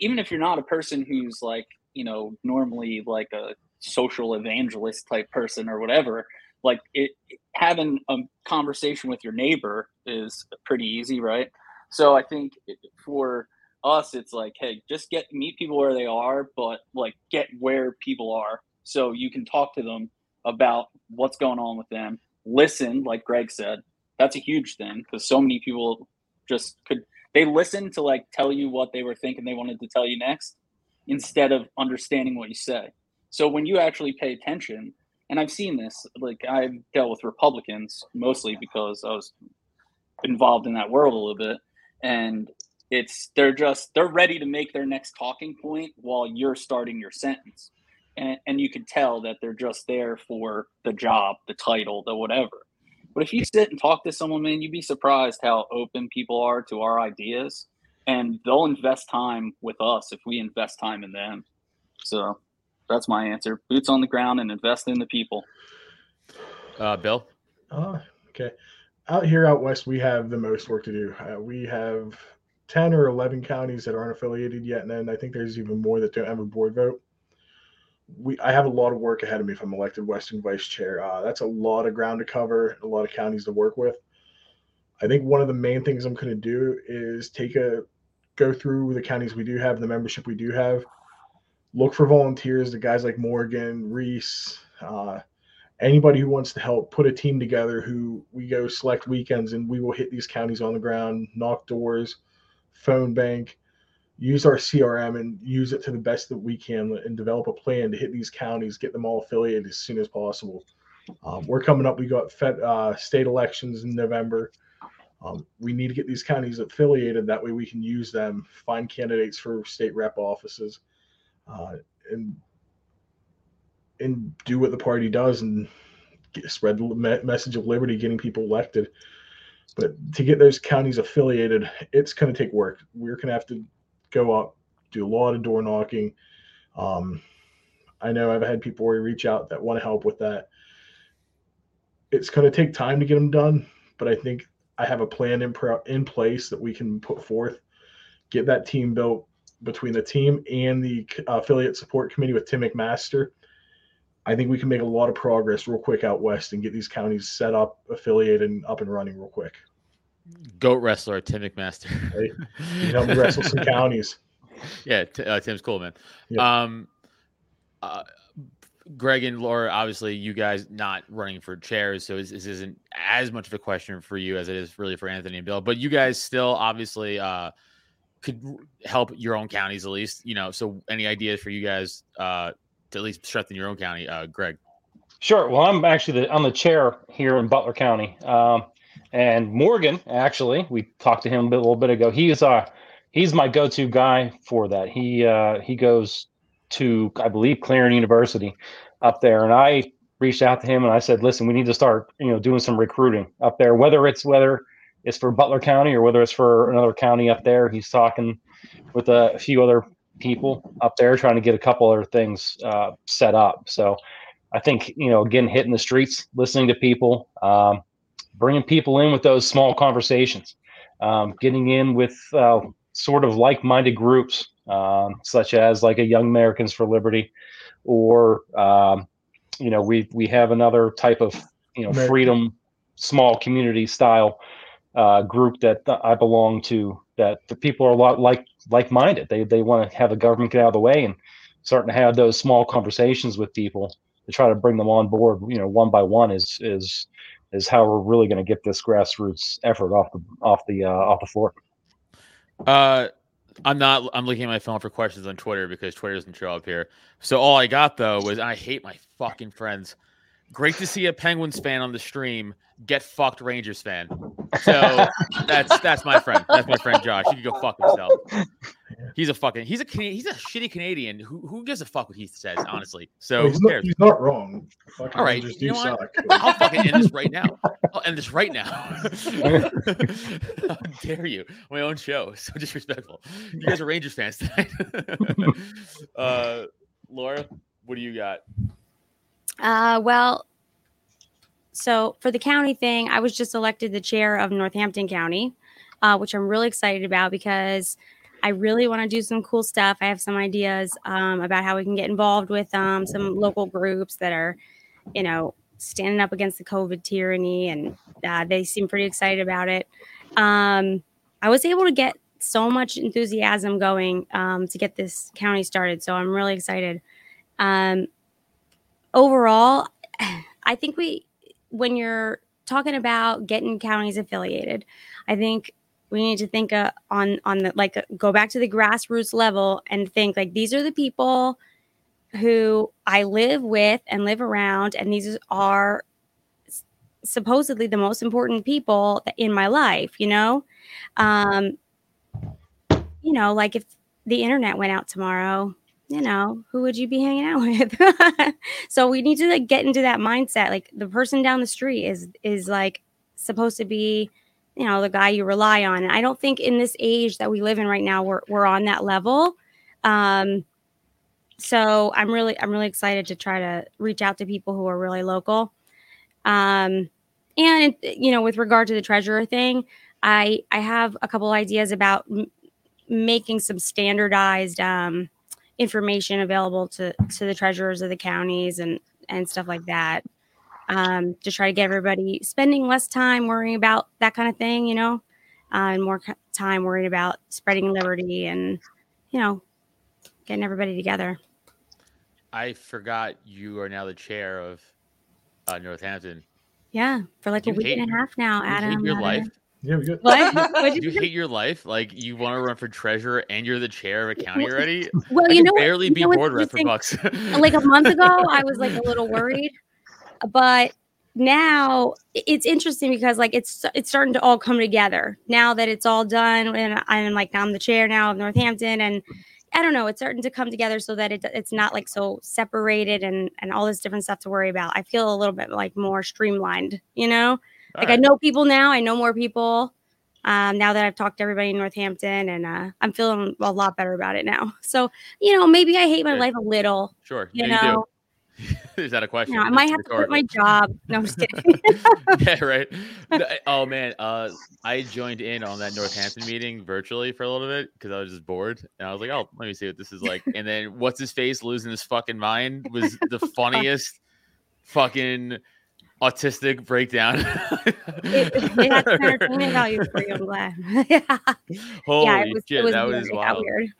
even if you're not a person who's like you know normally like a social evangelist type person or whatever like it having a conversation with your neighbor is pretty easy right so i think for us it's like hey just get meet people where they are but like get where people are so you can talk to them about what's going on with them. Listen like greg said that's a huge thing because so many people just could they listen to like tell you what they were thinking they wanted to tell you next instead of understanding what you say. So when you actually pay attention and i've seen this like i've dealt with republicans mostly because i was involved in that world a little bit and it's they're just they're ready to make their next talking point while you're starting your sentence and, and you can tell that they're just there for the job the title the whatever but if you sit and talk to someone, man, you'd be surprised how open people are to our ideas, and they'll invest time with us if we invest time in them. So that's my answer: boots on the ground and invest in the people. Uh, Bill. Oh, okay. Out here out west, we have the most work to do. Uh, we have 10 or 11 counties that aren't affiliated yet. And then I think there's even more that don't have a board vote. We, I have a lot of work ahead of me if I'm elected Western Vice Chair. Uh, that's a lot of ground to cover, a lot of counties to work with. I think one of the main things I'm going to do is take a go through the counties we do have, the membership we do have, look for volunteers, the guys like Morgan, Reese, uh, anybody who wants to help put a team together who we go select weekends and we will hit these counties on the ground, knock doors, phone bank, use our CRM and use it to the best that we can and develop a plan to hit these counties, get them all affiliated as soon as possible. Um, we're coming up. We got fed, uh, state elections in November. Um, we need to get these counties affiliated. That way we can use them, find candidates for state rep offices, uh, and and do what the party does and get, spread the me- message of liberty, getting people elected. But to get those counties affiliated, it's going to take work. We're going to have to go up, do a lot of door knocking. Um, I know I've had people reach out that want to help with that. It's going to take time to get them done, but I think I have a plan in pro- in place that we can put forth, get that team built between the team and the affiliate support committee with Tim McMaster. I think we can make a lot of progress real quick out west and get these counties set up, affiliated, and up and running real quick. Goat wrestler Tim McMaster. Hey, You know, wrestle some counties. yeah, t- uh, Tim's cool, man. Um, uh, Greg and Laura, obviously, you guys not running for chairs, so this, this isn't as much of a question for you as it is really for Anthony and Bill. But you guys still obviously uh, could r- help your own counties at least. You know, so any ideas for you guys uh, at least strengthen your own county, uh, Greg? Sure. Well, I'm actually the I'm the chair here in Butler County, um, and Morgan actually we talked to him a, bit, a little bit ago. He's uh he's my go-to guy for that. He uh, he goes to I believe Clarion University up there, and I reached out to him and I said, listen, we need to start you know doing some recruiting up there, whether it's whether it's for Butler County or whether it's for another county up there. He's talking with a few other people up there trying to get a couple other things uh, set up. So. I think you know, again, hitting the streets, listening to people, um, bringing people in with those small conversations, um, getting in with uh, sort of like-minded groups, um, such as like a Young Americans for Liberty, or um, you know, we we have another type of you know American- freedom, small community style uh, group that I belong to. That the people are a lot like like-minded. They they want to have the government get out of the way and starting to have those small conversations with people to try to bring them on board, you know, one by one is is is how we're really going to get this grassroots effort off the off the uh, off the floor. Uh, I'm not. I'm looking at my phone for questions on Twitter because Twitter doesn't show up here. So all I got though was I hate my fucking friends. Great to see a Penguins fan on the stream get fucked Rangers fan. So that's that's my friend. That's my friend Josh. He can go fuck himself. He's a fucking. He's a he's a shitty Canadian. Who who gives a fuck what he says? Honestly. So he's, who not, he's not wrong. Fucking All right, Rangers you do know what? suck. I'll fucking end this right now. I'll end this right now. How dare you? My own show. So disrespectful. You guys are Rangers fans tonight. uh, Laura, what do you got? Uh, well, so for the county thing, I was just elected the chair of Northampton County, uh, which I'm really excited about because I really want to do some cool stuff. I have some ideas um, about how we can get involved with um, some local groups that are, you know, standing up against the COVID tyranny, and uh, they seem pretty excited about it. Um, I was able to get so much enthusiasm going um, to get this county started, so I'm really excited. Um, overall, I think we, when you're talking about getting counties affiliated, I think we need to think uh, on on the like uh, go back to the grassroots level and think like these are the people who I live with and live around, and these are supposedly the most important people in my life. You know, um, you know, like if the internet went out tomorrow, you know, who would you be hanging out with? so we need to like get into that mindset. Like the person down the street is is like supposed to be, you know, the guy you rely on. And I don't think in this age that we live in right now, we're we're on that level. Um, so I'm really I'm really excited to try to reach out to people who are really local. Um, and you know, with regard to the treasurer thing, I I have a couple ideas about m- making some standardized um, information available to to the treasurers of the counties and and stuff like that um, to try to get everybody spending less time worrying about that kind of thing you know uh, and more time worrying about spreading liberty and you know getting everybody together I forgot you are now the chair of uh, Northampton. yeah for like a You week and a half now You adam hate your Adam. life. Yeah, we good. what You you hate your life. Like you want to run for treasurer and you're the chair of a county already. well I you can know what- barely you be know what's board rep for bucks. like a month ago i was like a little worried but now it's interesting because like it's it's starting to all come together now that it's all done and i'm like now i'm the chair now of northampton and i don't know it's starting to come together so that it, it's not like so separated and and all this different stuff to worry about i feel a little bit like more streamlined you know like i know people now i know more people um, now that I've talked to everybody in Northampton, and uh, I'm feeling a lot better about it now. So, you know, maybe I hate my Good. life a little. Sure. You yeah, know, you do. Is that a question? know, I might have to quit my job. No, I'm just kidding. yeah, right. Oh man, uh, I joined in on that Northampton meeting virtually for a little bit because I was just bored, and I was like, "Oh, let me see what this is like." And then, what's his face losing his fucking mind was the funniest, fucking autistic breakdown. it, it had some entertainment value for you. I'm glad. yeah, Holy yeah, it was, shit, it was that weird. was wild. weird.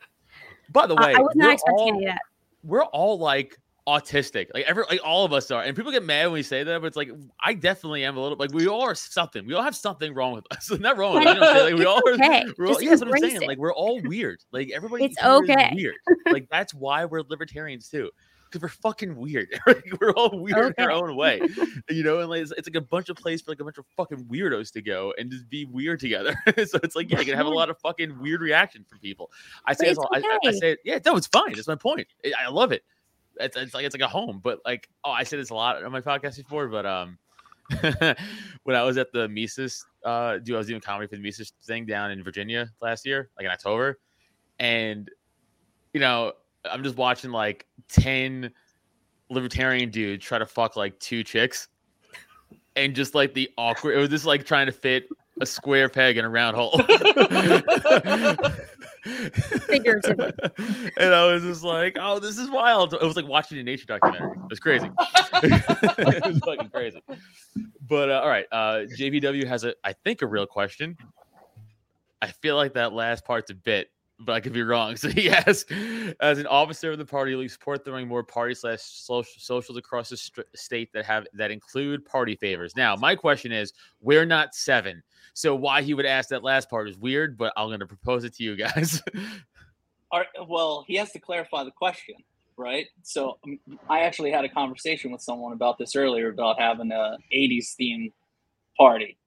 By the way, I was not expecting all, that. we're all like autistic. Like every like all of us are. And people get mad when we say that, but it's like I definitely am a little like we all are something. We all have something wrong with us. Not wrong with us. You know what I'm saying? Like, we all are okay. we're all, yeah, that's what I'm saying. it. Like we're all weird. Like everybody It's okay. weird. Like that's why we're libertarians too. Because we're fucking weird. We're all weird in our own way. You know, and like it's, it's like a bunch of place for like a bunch of fucking weirdos to go and just be weird together. so it's like, yeah, you can have a lot of fucking weird reaction from people. I say it's it's all, I, I- I okay. say yeah, no, it's fine. That's my point. I I love it. It's, it's like it's like a home, but like oh, I said this a lot on my podcast before, but um, when I was at the Mises, uh, do I was doing comedy for the Mises thing down in Virginia last year, like in October, and you know I'm just watching like ten libertarian dudes try to fuck like two chicks, and just like the awkward, it was just like trying to fit a square peg in a round hole. Figuratively. and I was just like, "Oh, this is wild!" It was like watching a nature documentary. It was crazy. it was fucking crazy. But uh, all right, uh, JVW has a, I think, a real question. I feel like that last part's a bit, but I could be wrong. So he asks, as an officer of the party, you support throwing more party slash socials across the st- state that have that include party favors? Now, my question is, we're not seven, so why he would ask that last part is weird, but I'm going to propose it to you guys. Are, well, he has to clarify the question, right? So um, I actually had a conversation with someone about this earlier about having a 80s theme party.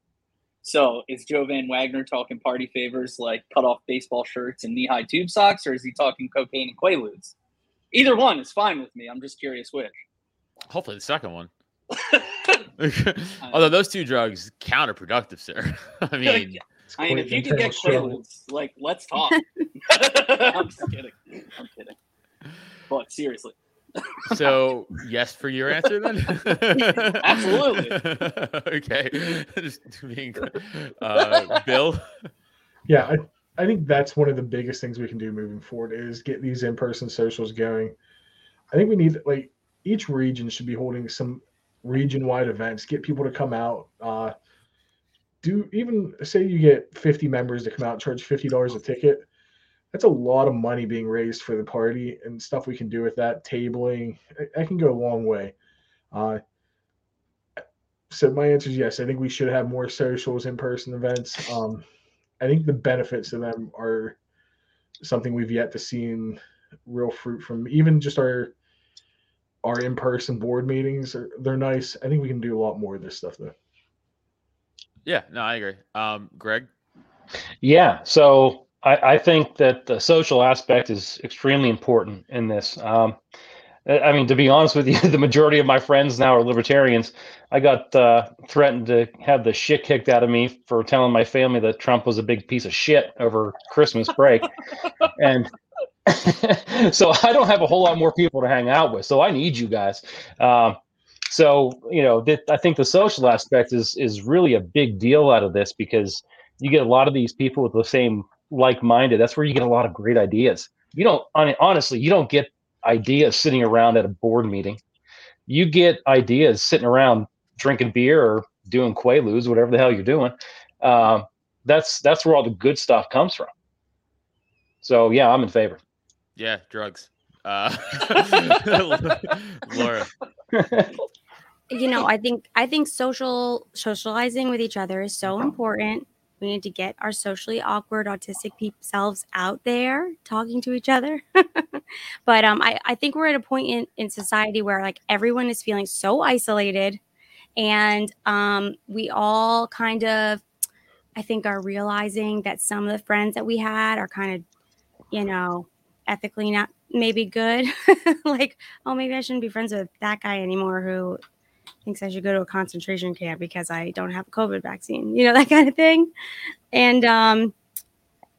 So is Joe Van Wagner talking party favors like cut off baseball shirts and knee high tube socks, or is he talking cocaine and quaaludes? Either one is fine with me. I'm just curious which. Hopefully, the second one. Although those two drugs counterproductive, sir. I mean, It's I mean, if you an can get quaaludes, like, let's talk. I'm just kidding. I'm kidding. But seriously, so yes for your answer then. Absolutely. okay, just being uh, Bill. Yeah, I, I think that's one of the biggest things we can do moving forward is get these in-person socials going. I think we need like each region should be holding some region-wide events. Get people to come out. Uh, do even say you get 50 members to come out and charge $50 a ticket. That's a lot of money being raised for the party and stuff we can do with that. Tabling, I, I can go a long way. Uh, so my answer is yes. I think we should have more socials, in-person events. Um, I think the benefits of them are something we've yet to see in real fruit from even just our our in-person board meetings. Are, they're nice. I think we can do a lot more of this stuff though. Yeah, no, I agree. Um, Greg. Yeah. So I, I think that the social aspect is extremely important in this. Um, I mean, to be honest with you, the majority of my friends now are libertarians. I got uh, threatened to have the shit kicked out of me for telling my family that Trump was a big piece of shit over Christmas break. and so I don't have a whole lot more people to hang out with. So I need you guys. Um, so you know, th- I think the social aspect is is really a big deal out of this because you get a lot of these people with the same like-minded. That's where you get a lot of great ideas. You don't hon- honestly, you don't get ideas sitting around at a board meeting. You get ideas sitting around drinking beer or doing quaaludes, whatever the hell you're doing. Um, that's that's where all the good stuff comes from. So yeah, I'm in favor. Yeah, drugs. Uh, Laura. you know i think i think social socializing with each other is so important we need to get our socially awkward autistic selves out there talking to each other. But um I, I think we're at a point in, in society where like everyone is feeling so isolated and um we all kind of i think are realizing that some of the friends that we had are kind of you know ethically not maybe good. Like oh maybe i shouldn't be friends with that guy anymore who thinks I should go to a concentration camp because I don't have a COVID vaccine, you know, that kind of thing. And um,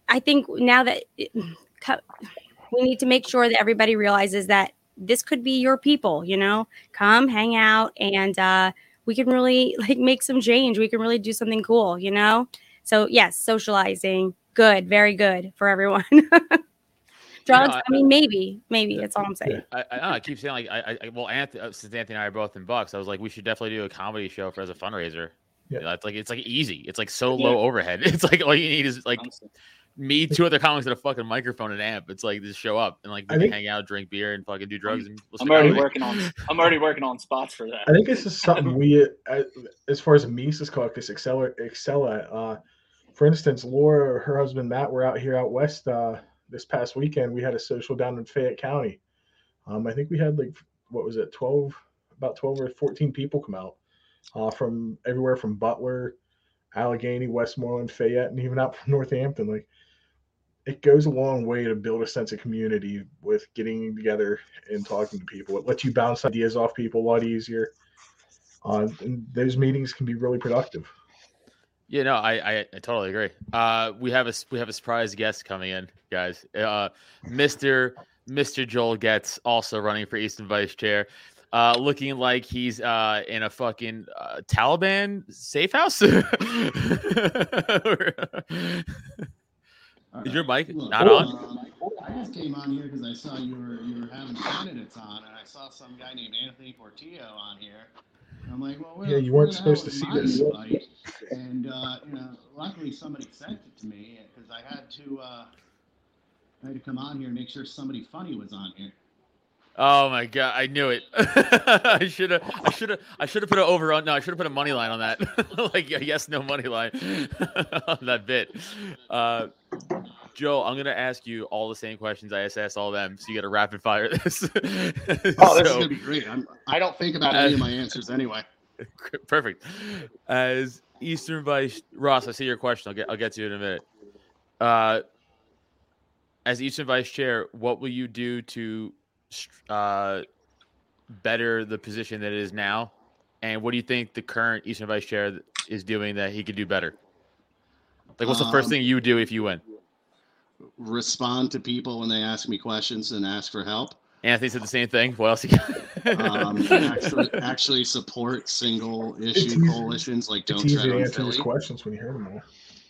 I think now that it, we need to make sure that everybody realizes that this could be your people, you know, come hang out and uh, we can really like make some change. We can really do something cool, you know? So, yes, socializing, good, very good for everyone. drugs. I- I, mean, maybe, maybe that's all I'm saying. I, I, I keep saying like I, I well Anthony uh, since Anthony and I are both in Bucks, I was like we should definitely do a comedy show for as a fundraiser. Yeah. You know, it's like it's like easy. It's like so Yeah. low overhead. It's like all you need is like Honestly. me, two other comics, and a fucking microphone and amp. It's like just show up and like we think- hang out, drink beer, and fucking do drugs. And listen I'm already comedy. working on. I'm already working on spots for that. I think this is something we, uh, as far as Mises Caucus, excel, excel at. Uh, for instance, Laura or her husband Matt were out here out west uh, this past weekend. We had a social down in Fayette County. Um, I think we had like what was it, twelve, about twelve or fourteen people come out uh, from everywhere from Butler, Allegheny, Westmoreland, Fayette, and even out from Northampton. Like, it goes a long way to build a sense of community with getting together and talking to people. It lets you bounce ideas off people a lot easier. Uh, and those meetings can be really productive. Yeah, no, I, I, I totally agree. Uh, we have a we have a surprise guest coming in, guys. Uh, Mister Mister Joel Getz also running for Eastern Vice Chair, uh, looking like he's uh in a fucking uh, Taliban safe house. Is your mic Look, not on? um, I just came on here because I saw you were you were having candidates on, and I saw some guy named Anthony Portillo on here. And I'm like, well, where, Yeah, you weren't supposed to see this. invite? And uh, you know, luckily somebody sent it to me because I had to uh, I had to come on here and make sure somebody funny was on here. Oh my god, I knew it. I should have I should have I should have put an over on no, I should have put a money line on that. like yes, no money line on that bit. Uh Joe, I'm gonna ask you all the same questions I asked all them, so you gotta rapid fire this. Oh, this is gonna be great. I'm, I don't think about any of my answers anyway. Perfect. As Eastern Vice Ross, I see your question. I'll get I'll get to it in a minute. Uh, as Eastern Vice Chair, what will you do to uh, better the position that it is now? And what do you think the current Eastern Vice Chair is doing that he could do better? Like, what's the first Um, thing you would do if you win? Respond to people when they ask me questions and ask for help. Anthony said the same thing. What else? You got? um, actually, actually support single issue easy- coalitions like It's Don't easy Tread to on answer these Philly. questions when you hear them all.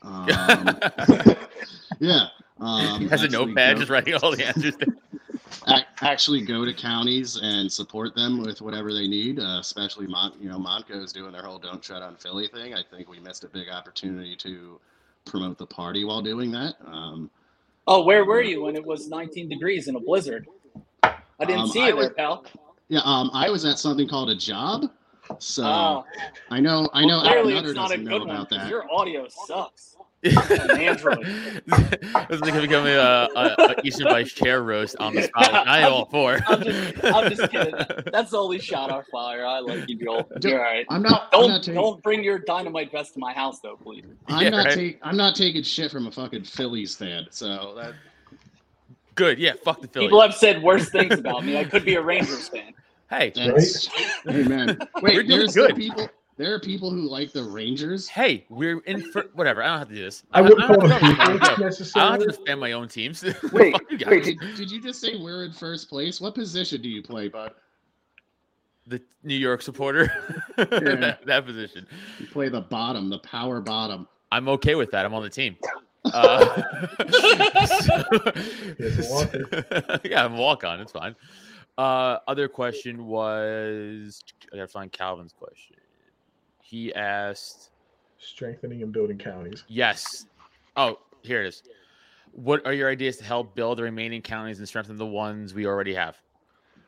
Um, yeah. Um, he has a actually notepad go- just writing all the answers. down. actually go to counties and support them with whatever they need. Uh, especially Mon, you know, Montco's doing their whole "Don't Tread on Philly" thing. I think we missed a big opportunity to promote the party while doing that. Um, Oh, where were you when it was 19 degrees in a blizzard? I didn't Um, see you there, pal. yeah, um, I was at something called a job, so Oh, I know I know well, clearly it's not a good one that. your audio sucks. This Android. is like becoming a, a, a Eastern Vice Chair roast on the spot. which I am all for. I'm just, I'm just kidding. That's the only shot our fire. I like you, Joel. You're all right. I'm not. I'm Don't taking. don't bring your dynamite vest to my house, though, please. I'm Yeah, not right. take, I'm not taking shit from a fucking Phillies fan. So that Good. Yeah. Fuck the Phillies. People have said worse things about me. I could be a Rangers fan. hey, that's amen. Wait, We're doing there's still good. people. There are people who like the Rangers. hey, we're in for whatever. I don't have to do this. I wouldn't don't call them to- I don't people have to- I don't have to defend my own teams. Wait, Fuck you guys. wait. Did, did you just say we're in first place? What position do you play, bud? the New York supporter. that, that position. You play the bottom, the power bottom. I'm okay with that. I'm on the team. Uh, He's yeah, I'm a walk on. It's fine. Uh, other question was I gotta find Calvin's question. He asked, Strengthening and building counties. yes. Oh, here it is. What are your ideas to help build the remaining counties and strengthen the ones we already have?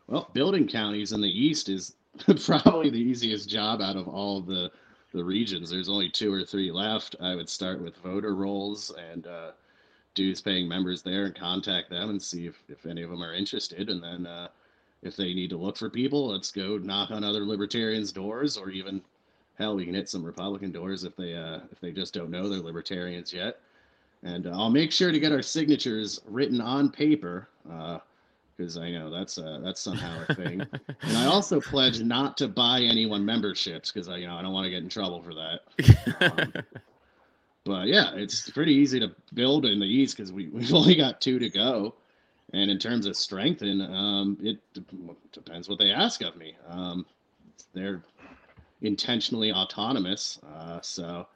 Well, building counties in the east is probably the easiest job out of all the the regions. There's only two or three left. I would start with voter rolls and uh, dues paying members there and contact them and see if, if any of them are interested. And then uh, if they need to look for people, let's go knock on other libertarians' doors or even hell, we can hit some Republican doors if they uh, if they just don't know they're libertarians yet. And uh, I'll make sure to get our signatures written on paper. Uh, because I know that's uh, that's somehow a thing. and I also pledge not to buy anyone memberships because I you know I don't want to get in trouble for that. Um, but yeah, it's pretty easy to build in the East because we we've only got two to go. And in terms of strengthen, um, it de- depends what they ask of me. Um, they're intentionally autonomous, uh, so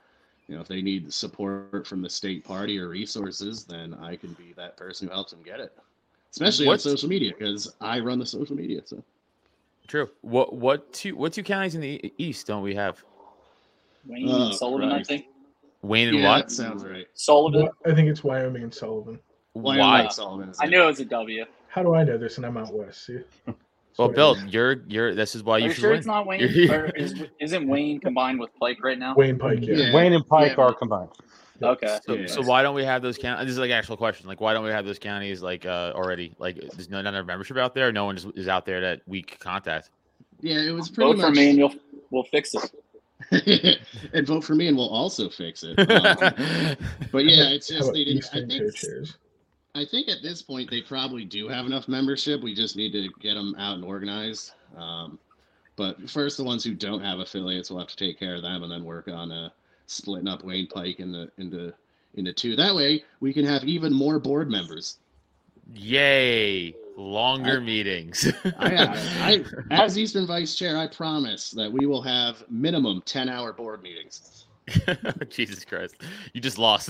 you know if they need support from the state party or resources, then I can be that person who helps them get it. especially What's- on social media because I run the social media. So True. What what two what two counties in the e- east don't we have? Wayne Oh, and Sullivan, Christ. I think. Wayne and yeah, what? that sounds right. Sullivan. I think it's Wyoming and Sullivan. Why? Why? Sullivan I it. knew it was a W. How do I know this? And I'm out west. See. That's Well, Bill, you're you're. This is why Are you you should sure win. it's not Wayne? Or is, isn't Wayne combined with Pike right now? Wayne Pike. Yeah. Yeah. Wayne and Pike Yeah. are combined. Okay. So, Yeah. so why don't we have those counties? This is like an actual question. Like, why don't we have those counties like uh already? Like, there's no none of membership out there. No one is, is out there that we could contact. Yeah, it was pretty Vote much. for me and you'll we'll fix it. and vote for me, and we'll also fix it. Um, but yeah, it's just they didn't. I Eastern think co-chairs? I think at this point they probably do have enough membership. We just need to get them out and organized. Um, but first, the ones who don't have affiliates, we'll have to take care of them, and then work on uh, splitting up Wayne Pike into into into two. That way, we can have even more board members. Yay! Longer I- meetings. I, I, as Eastern Vice Chair, I promise that we will have minimum ten-hour board meetings. Jesus Christ! You just lost.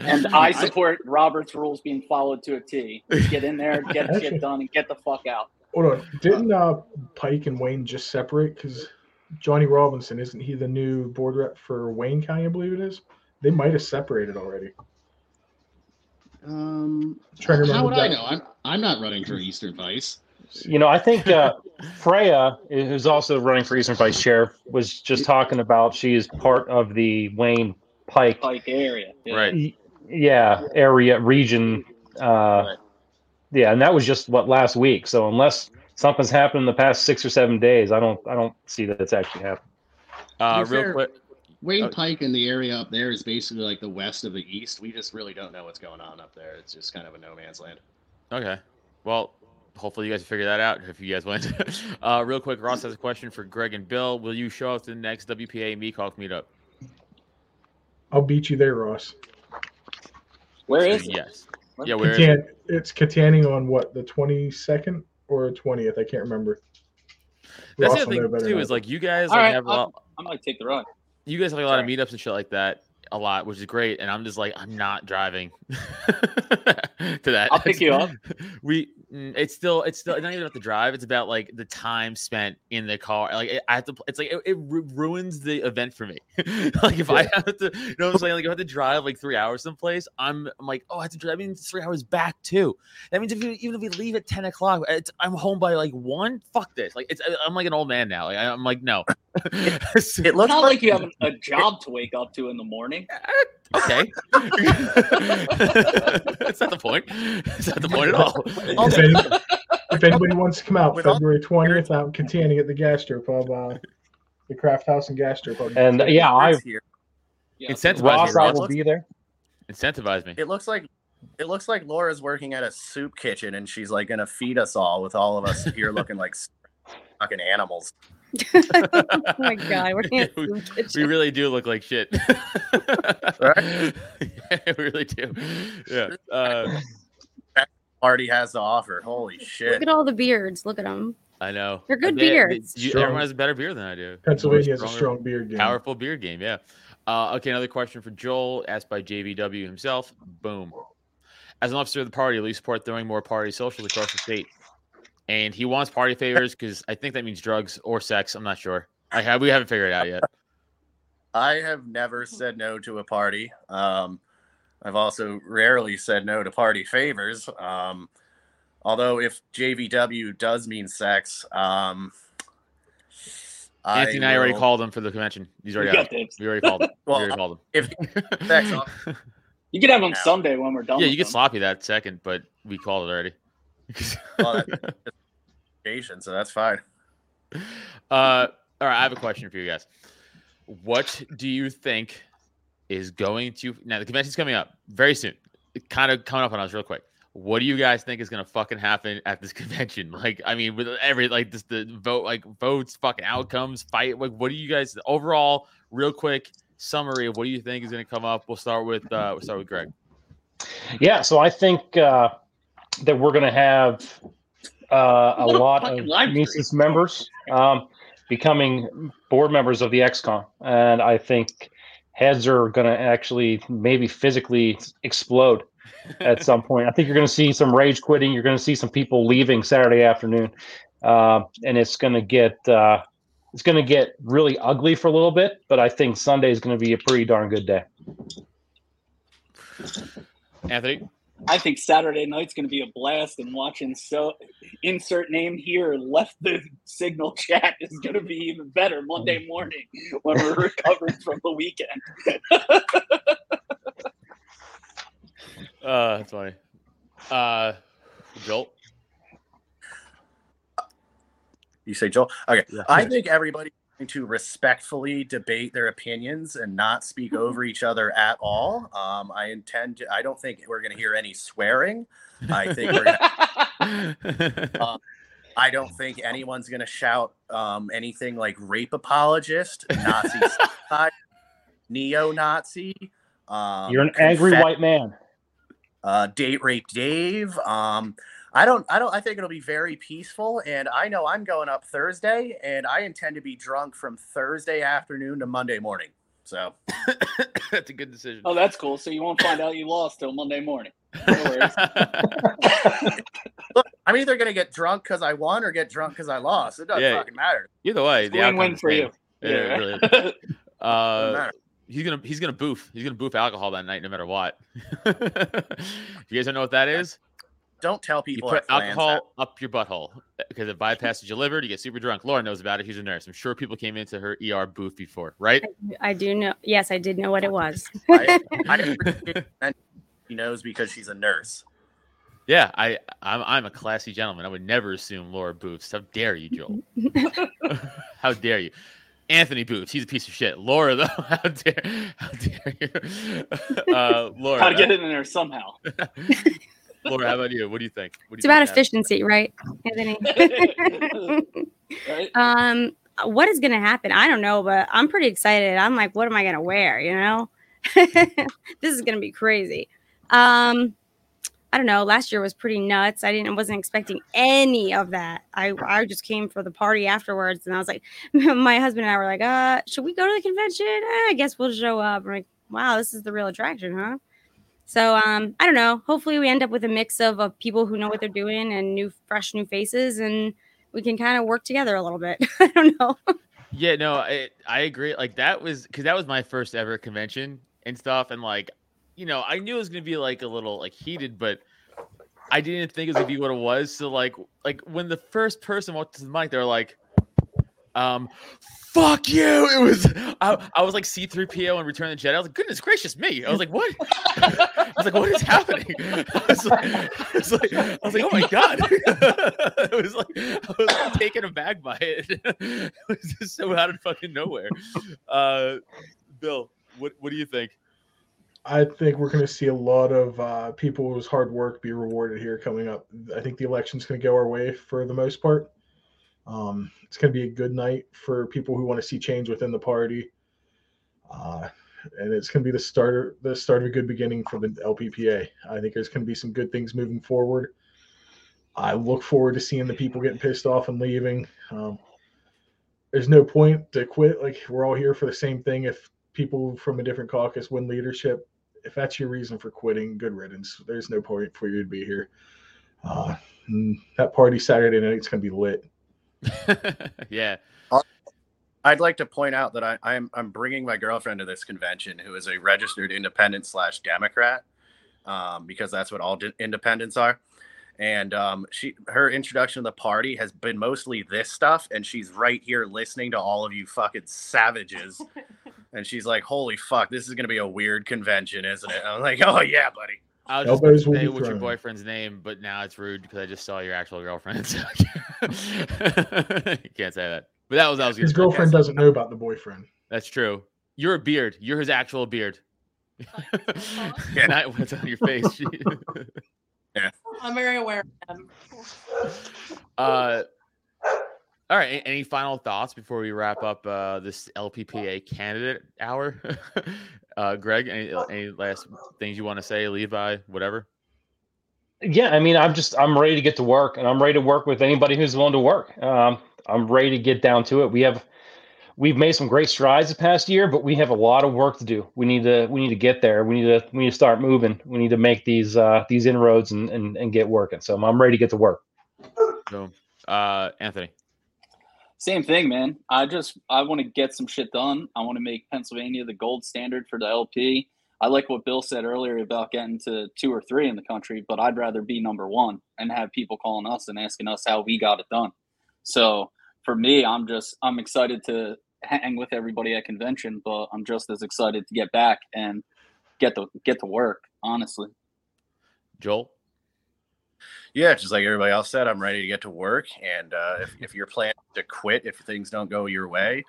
And I support Robert's rules being followed to a T. Get in there, get shit done, and get the fuck out. Hold on. Didn't uh, Pike and Wayne just separate? Because Johnny Robinson isn't he the new board rep for Wayne County? I believe it is. They might have separated already. Um, Trying how remember would I know? I'm I'm not running for Eastern Vice. You know, I think uh, Freya, who's also running for Eastern Vice Chair, was just talking about she is part of the Wayne Pike, Pike area. Yeah. right. yeah, area region. Uh, Right. Yeah, and that was just what last week. So unless something's happened in the past six or seven days, I don't, I don't see that it's actually happened. Uh, real fair- quick. Wayne Uh, Pike and the area up there is basically like the west of the east. We just really don't know what's going on up there. It's just kind of a no man's land. Okay. Well, hopefully you guys figure that out if you guys win. uh, real quick, Ross has a question for Greg and Bill. Will you show up to the next WPA Meekhawk meetup? I'll beat you there, Ross. Where is it? Yes. Yeah. Where? is it? It's Kittanning on what the twenty second or twentieth? I can't remember. That's Ross the other thing too. Is like you guys All like right, have a I'll- lot. I might take the run. You guys have like a lot of Sorry. meetups and shit like that a lot, which is great. And I'm just like, I'm not driving to that. I'll pick you up. We, Mm, it's still, it's still not even about the drive. It's about like the time spent in the car. Like I have to, it's like it, it ruins the event for me. like if I have to, you know what I'm saying? Like if I have to drive like three hours someplace, I'm, I'm like, oh, I have to drive. I mean, three hours back too. That means if you, even if we leave at 10 o'clock, it's, I'm home by like one. Fuck this. Like it's, I'm like an old man now. Like I- I'm like, no. It It's looks not like like you have a job to wake up to in the morning. okay. That's not the point. That's not the point at all. If, any, if anybody wants to come out With February twentieth, out in Kittanning at the Gastropub, uh, the Craft House and Gastropub. And uh, yeah, I here. Yeah, Incentivize Ross, me, I will be there. Incentivize me. It looks like it looks like Laura's working at a soup kitchen and she's like gonna feed us all with all of us here looking like fucking animals. oh my god, we're in a We- We really do look like shit. Right? yeah, we really do. Yeah. Uh, Party has to offer. Holy shit! Look at all the beards. Look at them. I know. They're good They- they- beards. you- Strong. everyone has a better beard than I do. Pennsylvania More has a strong beer game. Powerful beer game, yeah. Uh, okay, another question for Joel, asked by JVW himself. Boom. As an officer of the party, will you support throwing more party socials across the state? And he wants party favors because I think that means drugs or sex. I'm not sure. I have we haven't figured it out yet. I have never said no to a party. Um, I've also rarely said no to party favors. Um, although if JVW does mean sex, um, Anthony and I already called him for the convention. He's already You out. got. We already called him. Well, we already called him. if sex You can have them Yeah. Sunday when we're done. yeah, with you get them. sloppy that second, but we called it already. Well, Patient, so that's fine. uh, all right, I have a question for you guys. What do you think is going to now? The convention's coming up very soon. Kind of coming up on us real quick. What do you guys think is gonna fucking happen at this convention? Like, I mean, with every like this, the vote, like votes, fucking outcomes, fight. Like, what do you guys overall, real quick summary of what do you think is gonna come up? We'll start with uh, we'll start with Greg. Yeah, so I think uh, that we're going to have uh, a a lot of library. Mises members um, becoming board members of the EXCOM, and I think heads are going to actually maybe physically explode at some point. I think you're going to see some rage quitting. You're going to see some people leaving Saturday afternoon, uh, and it's going to get uh, it's going to get really ugly for a little bit. But I think Sunday is going to be a pretty darn good day. Anthony, I think Saturday night's going to be a blast, and watching so insert name here left the signal chat is going to be even better Monday morning when we're recovering from the weekend. uh, that's funny. Uh, Joel, You say Joel? Okay. Yeah. I think everybody going to respectfully debate their opinions and not speak over each other at all. Um, I intend to, I don't think we're going to hear any swearing. I think we're gonna, uh, I don't think anyone's going to shout um, anything like rape apologist, Nazi, neo Nazi. Um, You're an angry white man. uh, date rape Dave. Um, I don't, I don't, I think it'll be very peaceful. And I know I'm going up Thursday and I intend to be drunk from Thursday afternoon to Monday morning. So that's a good decision. Oh, that's cool. So you won't find out you lost till Monday morning. No look, I'm either going to get drunk because I won or get drunk because I lost. It doesn't Yeah. fucking matter. Either way, It's the win-win for you. Yeah, Yeah. really. Uh, he's gonna he's gonna boof. He's gonna boof alcohol that night, no matter what. you guys don't know what that is, Don't tell people. you people. put alcohol that- up your butthole because it bypasses your liver. You get super drunk. Laura knows about it. She's a nurse. I'm sure people came into her ER booth before, right? I do know. Yes, I did know what it was. I, I appreciate that she knows because she's a nurse. Yeah, I I'm, I'm a classy gentleman. I would never assume Laura boofs. How dare you, Joel? how dare you? Anthony boofs. He's a piece of shit. Laura though, how dare how dare you? Uh, Laura, Gotta get it in there somehow. Laura, how about you? What do you think? What do It's you about think happened? efficiency, right, Anthony? right? um, what is going to happen? I don't know, but I'm pretty excited. I'm like, what am I going to wear? You know, this is going to be crazy. Um, I don't know. Last year was pretty nuts. I didn't, wasn't expecting any of that. I, I just came for the party afterwards, and I was like, my husband and I were like, uh, should we go to the convention? Eh, I guess we'll show up. I'm like, wow, this is the real attraction, huh? So um, I don't know. Hopefully, we end up with a mix of, of people who know what they're doing and new, fresh, new faces, and we can kind of work together a little bit. I don't know. Yeah, no, I I agree. Like that was because that was my first ever convention and stuff, and like, you know, I knew it was gonna be like a little like heated, but I didn't think it was gonna be what it was. So like, like when the first person walked to the mic, they're like, um. Fuck you! It was I, I was like C three PO and Return of the Jedi. I was like, goodness gracious me! I was like, what? I was like, what is happening? I was like, I was like, I was like oh my god! it was like I was like, taken aback by it. it was just so out of fucking nowhere. Uh, Bill, what what do you think? I think we're going to see a lot of uh, people whose hard work be rewarded here coming up. I think the election's going to go our way for the most part. Um, it's going to be a good night for people who want to see change within the party, uh, and it's going to be the start the start of a good beginning for the LPPA. I think there's going to be some good things moving forward. I look forward to seeing the people getting pissed off and leaving. Um, there's no point to quit. Like we're all here for the same thing. If people from a different caucus win leadership, if that's your reason for quitting, good riddance. There's no point for you to be here. Uh, that party Saturday night is going to be lit. yeah, I'd like to point out that I, I'm I'm bringing my girlfriend to this convention, who is a registered independent slash Democrat, um, because that's what all di- independents are. And um, she her introduction to the party has been mostly this stuff, and she's right here listening to all of you fucking savages. and she's like, "Holy fuck, this is gonna be a weird convention, isn't it?" I'm like, "Oh yeah, buddy." I was just Elbows gonna say be what's your boyfriend's name, but now it's rude because I just saw your actual girlfriend. So you can't say that. But that was that was His your girlfriend doesn't know about the boyfriend. That's true. You're a beard. You're his actual beard. Yeah. Not what's on your face. yeah. I'm very aware of them. uh, all right. Any final thoughts before we wrap up uh, this LPPA candidate hour? Uh, Greg, any, any last things you want to say? Levi, whatever. Yeah, I mean, I'm just I'm ready to get to work, and I'm ready to work with anybody who's willing to work. Um, I'm ready to get down to it. We have we've made some great strides the past year, but we have a lot of work to do. We need to we need to get there. We need to we need to start moving. We need to make these uh, these inroads and, and and get working. So I'm ready to get to work. So, uh, Anthony. Same thing, man. I just I want to get some shit done. I want to make Pennsylvania the gold standard for the LP. I like what Bill said earlier about getting to two or three in the country, but I'd rather be number one and have people calling us and asking us how we got it done. So for me, I'm just I'm excited to hang with everybody at convention, but I'm just as excited to get back and get to get to work. Honestly, Joel. Yeah, just like everybody else said, I'm ready to get to work. And uh, if, if you're planning to quit if things don't go your way,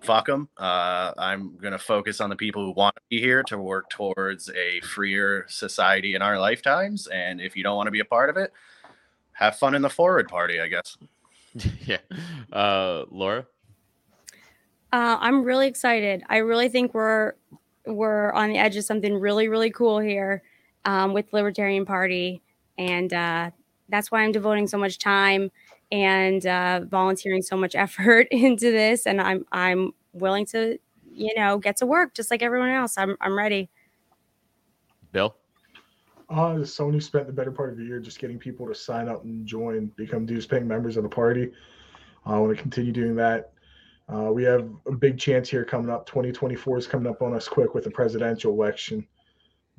fuck them. Uh, I'm going to focus on the people who want to be here to work towards a freer society in our lifetimes. And if you don't want to be a part of it, have fun in the forward party, I guess. yeah. Uh, Laura? Uh, I'm really excited. I really think we're we're on the edge of something really, really cool here um, with Libertarian Party and uh, that's why I'm devoting so much time and uh, volunteering so much effort into this. And I'm I'm willing to, you know, get to work just like everyone else. I'm I'm ready. Bill. Uh, Sony spent the better part of the year just getting people to sign up and join, become dues paying members of the party. I want to continue doing that. Uh, we have a big chance here coming up. 2024 is coming up on us quick with the presidential election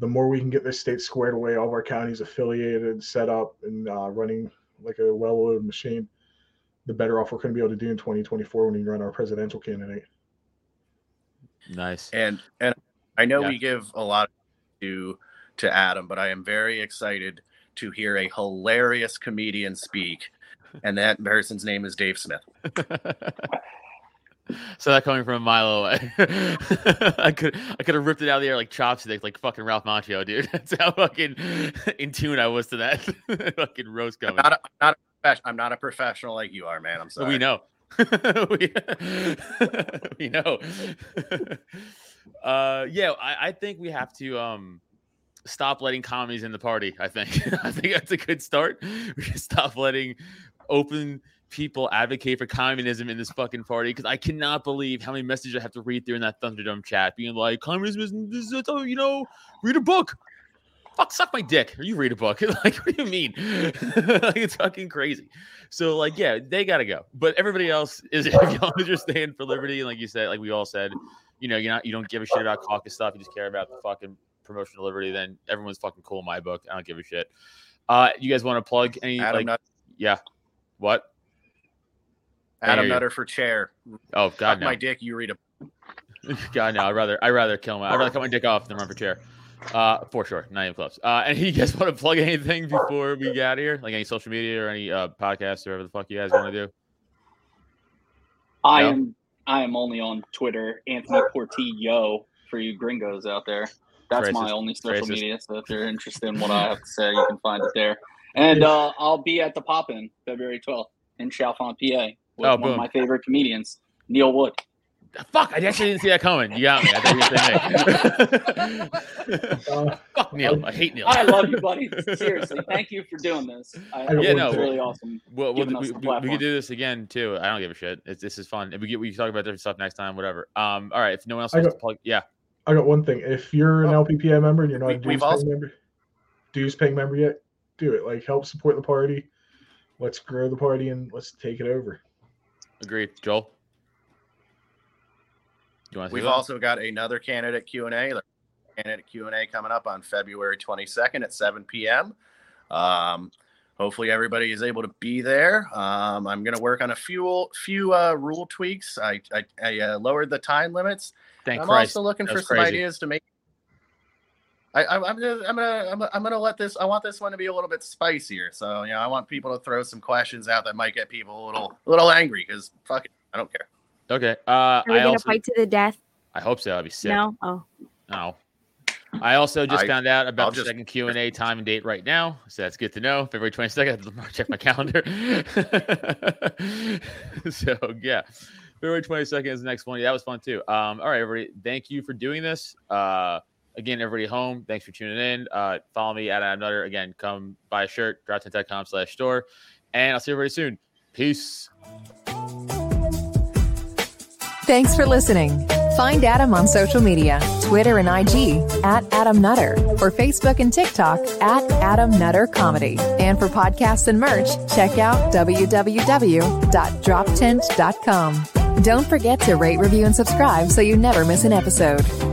the more we can get this state squared away, all of our counties affiliated, set up, and uh, running like a well-oiled machine, the better off we're going to be able to do in 2024 when we run our presidential candidate. Nice. And and I know yeah. we give a lot to to Adam, but I am very excited to hear a hilarious comedian speak, and that person's name is Dave Smith. So that coming from a mile away, I could I could have ripped it out of the air like chopsticks, like fucking Ralph Macchio, dude. That's how fucking in tune I was to that fucking roast coming. I'm not, a, not a, I'm not a professional like you are, man. I'm sorry. We know. we, we know. uh, yeah, I, I think we have to um stop letting commies in the party. I think I think that's a good start. We can stop letting open people advocate for communism in this fucking party because I cannot believe how many messages I have to read through in that Thunderdome chat being like, communism is, this is, you know, read a book. Fuck, suck my dick. Or you read a book. like, what do you mean? like, it's fucking crazy. So, like, yeah, they gotta go. But everybody else is if y'all just stand for liberty, and like you said, like we all said, you know, you're not you don't give a shit about caucus stuff, you just care about the fucking promotion of liberty, then everyone's fucking cool in my book. I don't give a shit. Uh you guys want to plug any Adam like yeah. What? Adam Nutter for chair. Oh God, no. my dick. You read a. God no, I'd rather I'd rather kill my I'd rather cut my dick off than run for chair. Uh, for sure, not even close. Uh, and you guys want to plug anything before we get out of here, like any social media or any uh podcasts or whatever the fuck you guys want to do? I no? am I am only on Twitter, Anthony Portillo for you gringos out there. That's Racist. my only social Racist. media. So if you're interested in what I have to say, you can find it there. And uh, I'll be at the Pop In February 12th in Chalfont, PA with oh, one of my favorite comedians, Neil Wood. Fuck! I actually didn't see that coming. You got me. I thought you were uh, Fuck Neil. I hate Neil. I love you, buddy. Seriously, thank you for doing this. I, yeah, no, really awesome. Well, we, we, we, could do this again too. I don't give a shit. It's, this is fun. we get we can talk about different stuff next time. Whatever. Um. All right. If no one else wants got, to plug, yeah. I got one thing. If you're an oh, LPPA member and you're not a dues paying member, dues paying member yet, do it. Like help support the party. Let's grow the party and let's take it over. Agreed, Joel. We've also got another candidate Q and A. Candidate Q and A coming up on February 22nd at 7 p.m. Um, hopefully everybody is able to be there. Um, I'm going to work on a few few uh, rule tweaks. I I, I uh, lowered the time limits. Thank I'm Christ. also looking for some crazy. ideas to make. I, I, I'm gonna, I'm gonna, I'm, I'm gonna let this. I want this one to be a little bit spicier. So you know, I want people to throw some questions out that might get people a little, a little angry. Because fuck it, I don't care. Okay. Uh, Are we I gonna also, fight to the death? I hope so. I'd be sick. No. Oh. No. I also just I- found out about I'll the just- second Q and A time and date right now, so that's good to know. February twenty second. Check my calendar. so yeah, February twenty second is the next one. Yeah, that was fun too. Um, all right, everybody, thank you for doing this. Uh, again, everybody home, thanks for tuning in. Uh, follow me at Adam Nutter. Again, come buy a shirt, droptent.com slash store, and I'll see you very soon. Peace. Thanks for listening. Find Adam on social media Twitter and IG at Adam Nutter, or Facebook and TikTok at Adam Nutter Comedy. And for podcasts and merch, check out www.droptent.com. Don't forget to rate, review, and subscribe so you never miss an episode.